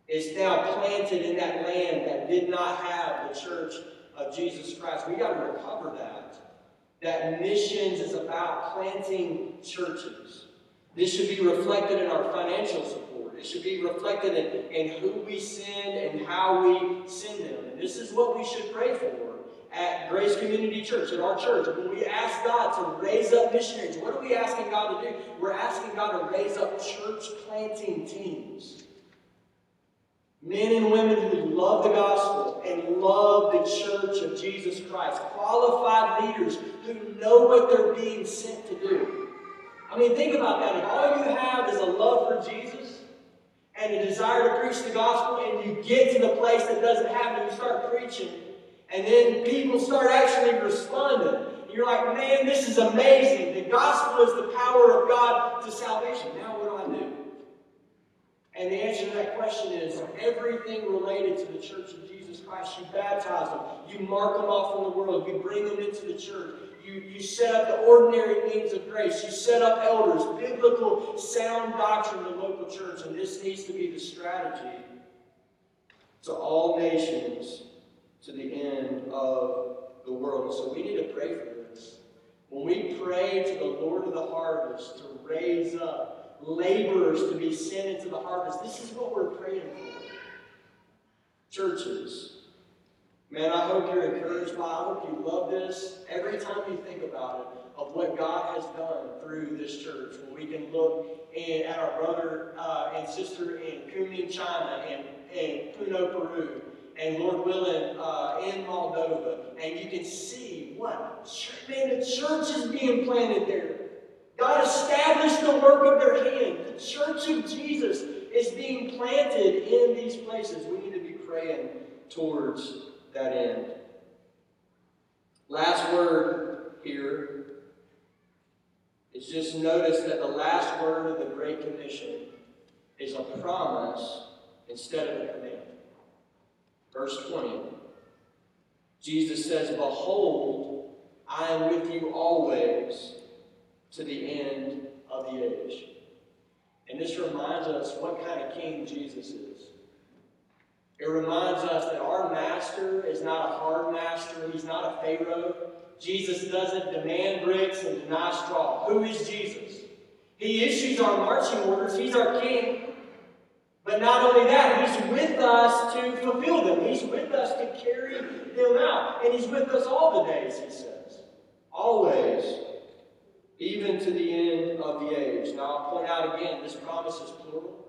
S1: is now planted in that land that did not have the Church of Jesus Christ. We got to recover that. That missions is about planting churches. This should be reflected in our financial support. It should be reflected in, in who we send and how we send them. And this is what we should pray for at Grace Community Church, at our church, when we ask God to raise up missionaries, what are we asking God to do? We're asking God to raise up church planting teams. Men and women who love the gospel and love the church of Jesus Christ. Qualified leaders who know what they're being sent to do. I mean, think about that. If all you have is a love for Jesus and a desire to preach the gospel, and you get to the place that doesn't it, you start preaching, and then people start actually responding. You're like, man, this is amazing. The gospel is the power of God to salvation. Now, what do I do? And the answer to that question is everything related to the church of Jesus Christ. You baptize them, you mark them off from the world, you bring them into the church, you, you set up the ordinary means of grace, you set up elders, biblical sound doctrine in the local church, and this needs to be the strategy to all nations to the end of the world. So we need to pray for this. When we pray to the Lord of the harvest to raise up laborers to be sent into the harvest. This is what we're praying for. Churches. Man, I hope you're encouraged by I hope you love this. Every time you think about it, of what God has done through this church, when we can look at our brother uh, and sister in Kunming, China, and, and Puno, Peru, and Lord willing, uh, in Moldova, and you can see what? Man, the church is being planted there. God established the work of their hand. The church of Jesus is being planted in these places. We need to be praying towards that end. Last word here is just notice that the last word of the Great Commission is a promise instead of a command. Verse 20. Jesus says, Behold, I am with you always to the end of the age. And this reminds us what kind of king Jesus is. It reminds us that our master is not a hard master, he's not a Pharaoh. Jesus doesn't demand bricks and deny straw. Who is Jesus? He issues our marching orders, he's our king. But not only that, he's with us to fulfill them. He's with us to carry them out. And he's with us all the days, he says. Always even to the end of the age. Now, I'll point out again, this promise is plural.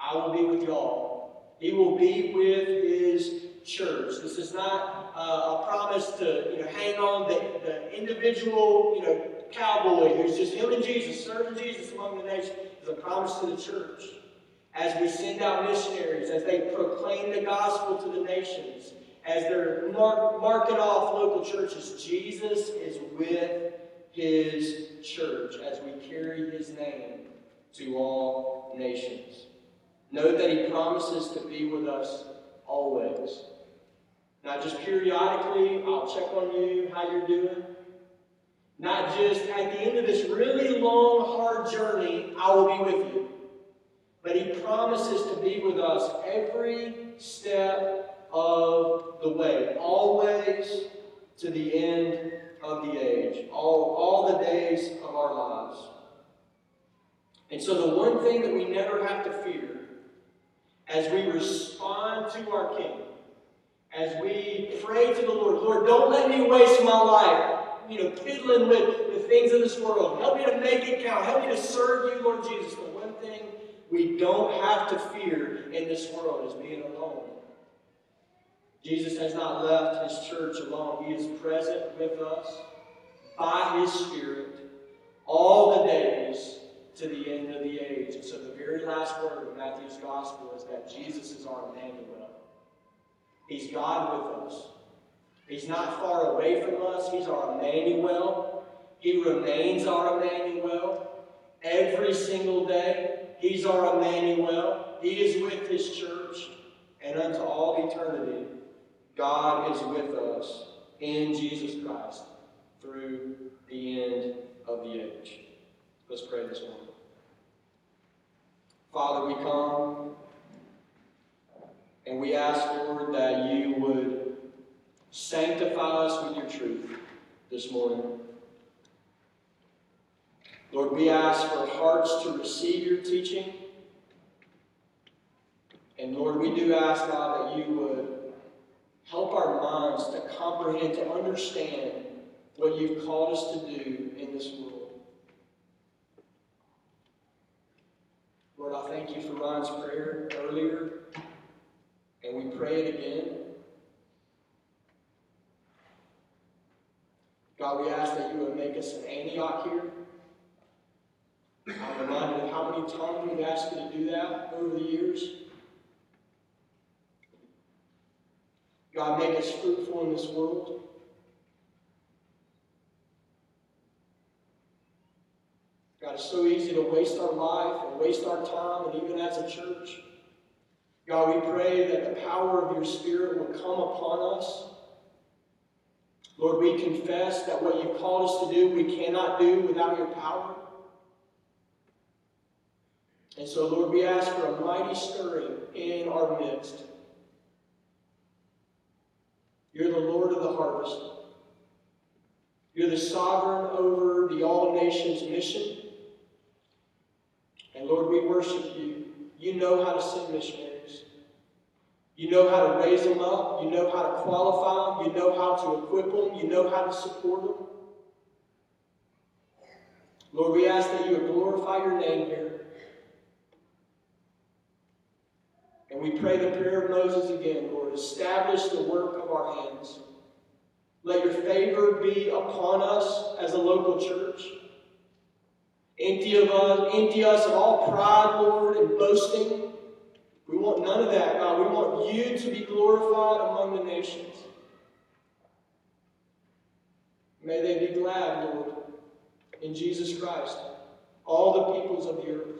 S1: I will be with y'all. He will be with his church. This is not uh, a promise to you know hang on the, the individual you know cowboy who's just him and Jesus, serving Jesus among the nations. It's a promise to the church. As we send out missionaries, as they proclaim the gospel to the nations, as they're mark, marking off local churches, Jesus is with his church as we carry his name to all nations. Know that he promises to be with us always. Not just periodically, I'll check on you, how you're doing. Not just at the end of this really long, hard journey, I will be with you. But he promises to be with us every step of the way, always to the end of the age, all, all the days of our lives. And so, the one thing that we never have to fear as we respond to our King, as we pray to the Lord, Lord, don't let me waste my life, you know, piddling with the things of this world. Help me to make it count. Help me to serve you, Lord Jesus. We don't have to fear in this world is being alone. Jesus has not left his church alone. He is present with us by his Spirit all the days to the end of the age. And so the very last word of Matthew's gospel is that Jesus is our Emmanuel. He's God with us. He's not far away from us. He's our Emmanuel. He remains our Emmanuel every single day. He's our Emmanuel. He is with his church. And unto all eternity, God is with us in Jesus Christ through the end of the age. Let's pray this morning. Father, we come and we ask, Lord, that you would sanctify us with your truth this morning. Lord, we ask for hearts to receive your teaching. And Lord, we do ask, God, that you would Help our minds to comprehend, to understand what you've called us to do in this world. Lord, I thank you for Ryan's prayer earlier. And we pray it again. God, we ask that you would make us an Antioch here. I'm reminded of how many times we've asked you to do that over the years. God, make us fruitful in this world. God, it's so easy to waste our life and waste our time, and even as a church. God, we pray that the power of your Spirit will come upon us. Lord, we confess that what you've called us to do, we cannot do without your power. And so, Lord, we ask for a mighty stirring in our midst. You're the Lord of the harvest. You're the sovereign over the all nations mission. And Lord, we worship you. You know how to send missionaries. You know how to raise them up. You know how to qualify them. You know how to equip them. You know how to support them. Lord, we ask that you would glorify your name here. And we pray the prayer of Moses again, Lord. Establish the work of our hands. Let your favor be upon us as a local church. Empty of us, empty us of all pride, Lord, and boasting. We want none of that, God. We want you to be glorified among the nations. May they be glad, Lord, in Jesus Christ, all the peoples of the earth.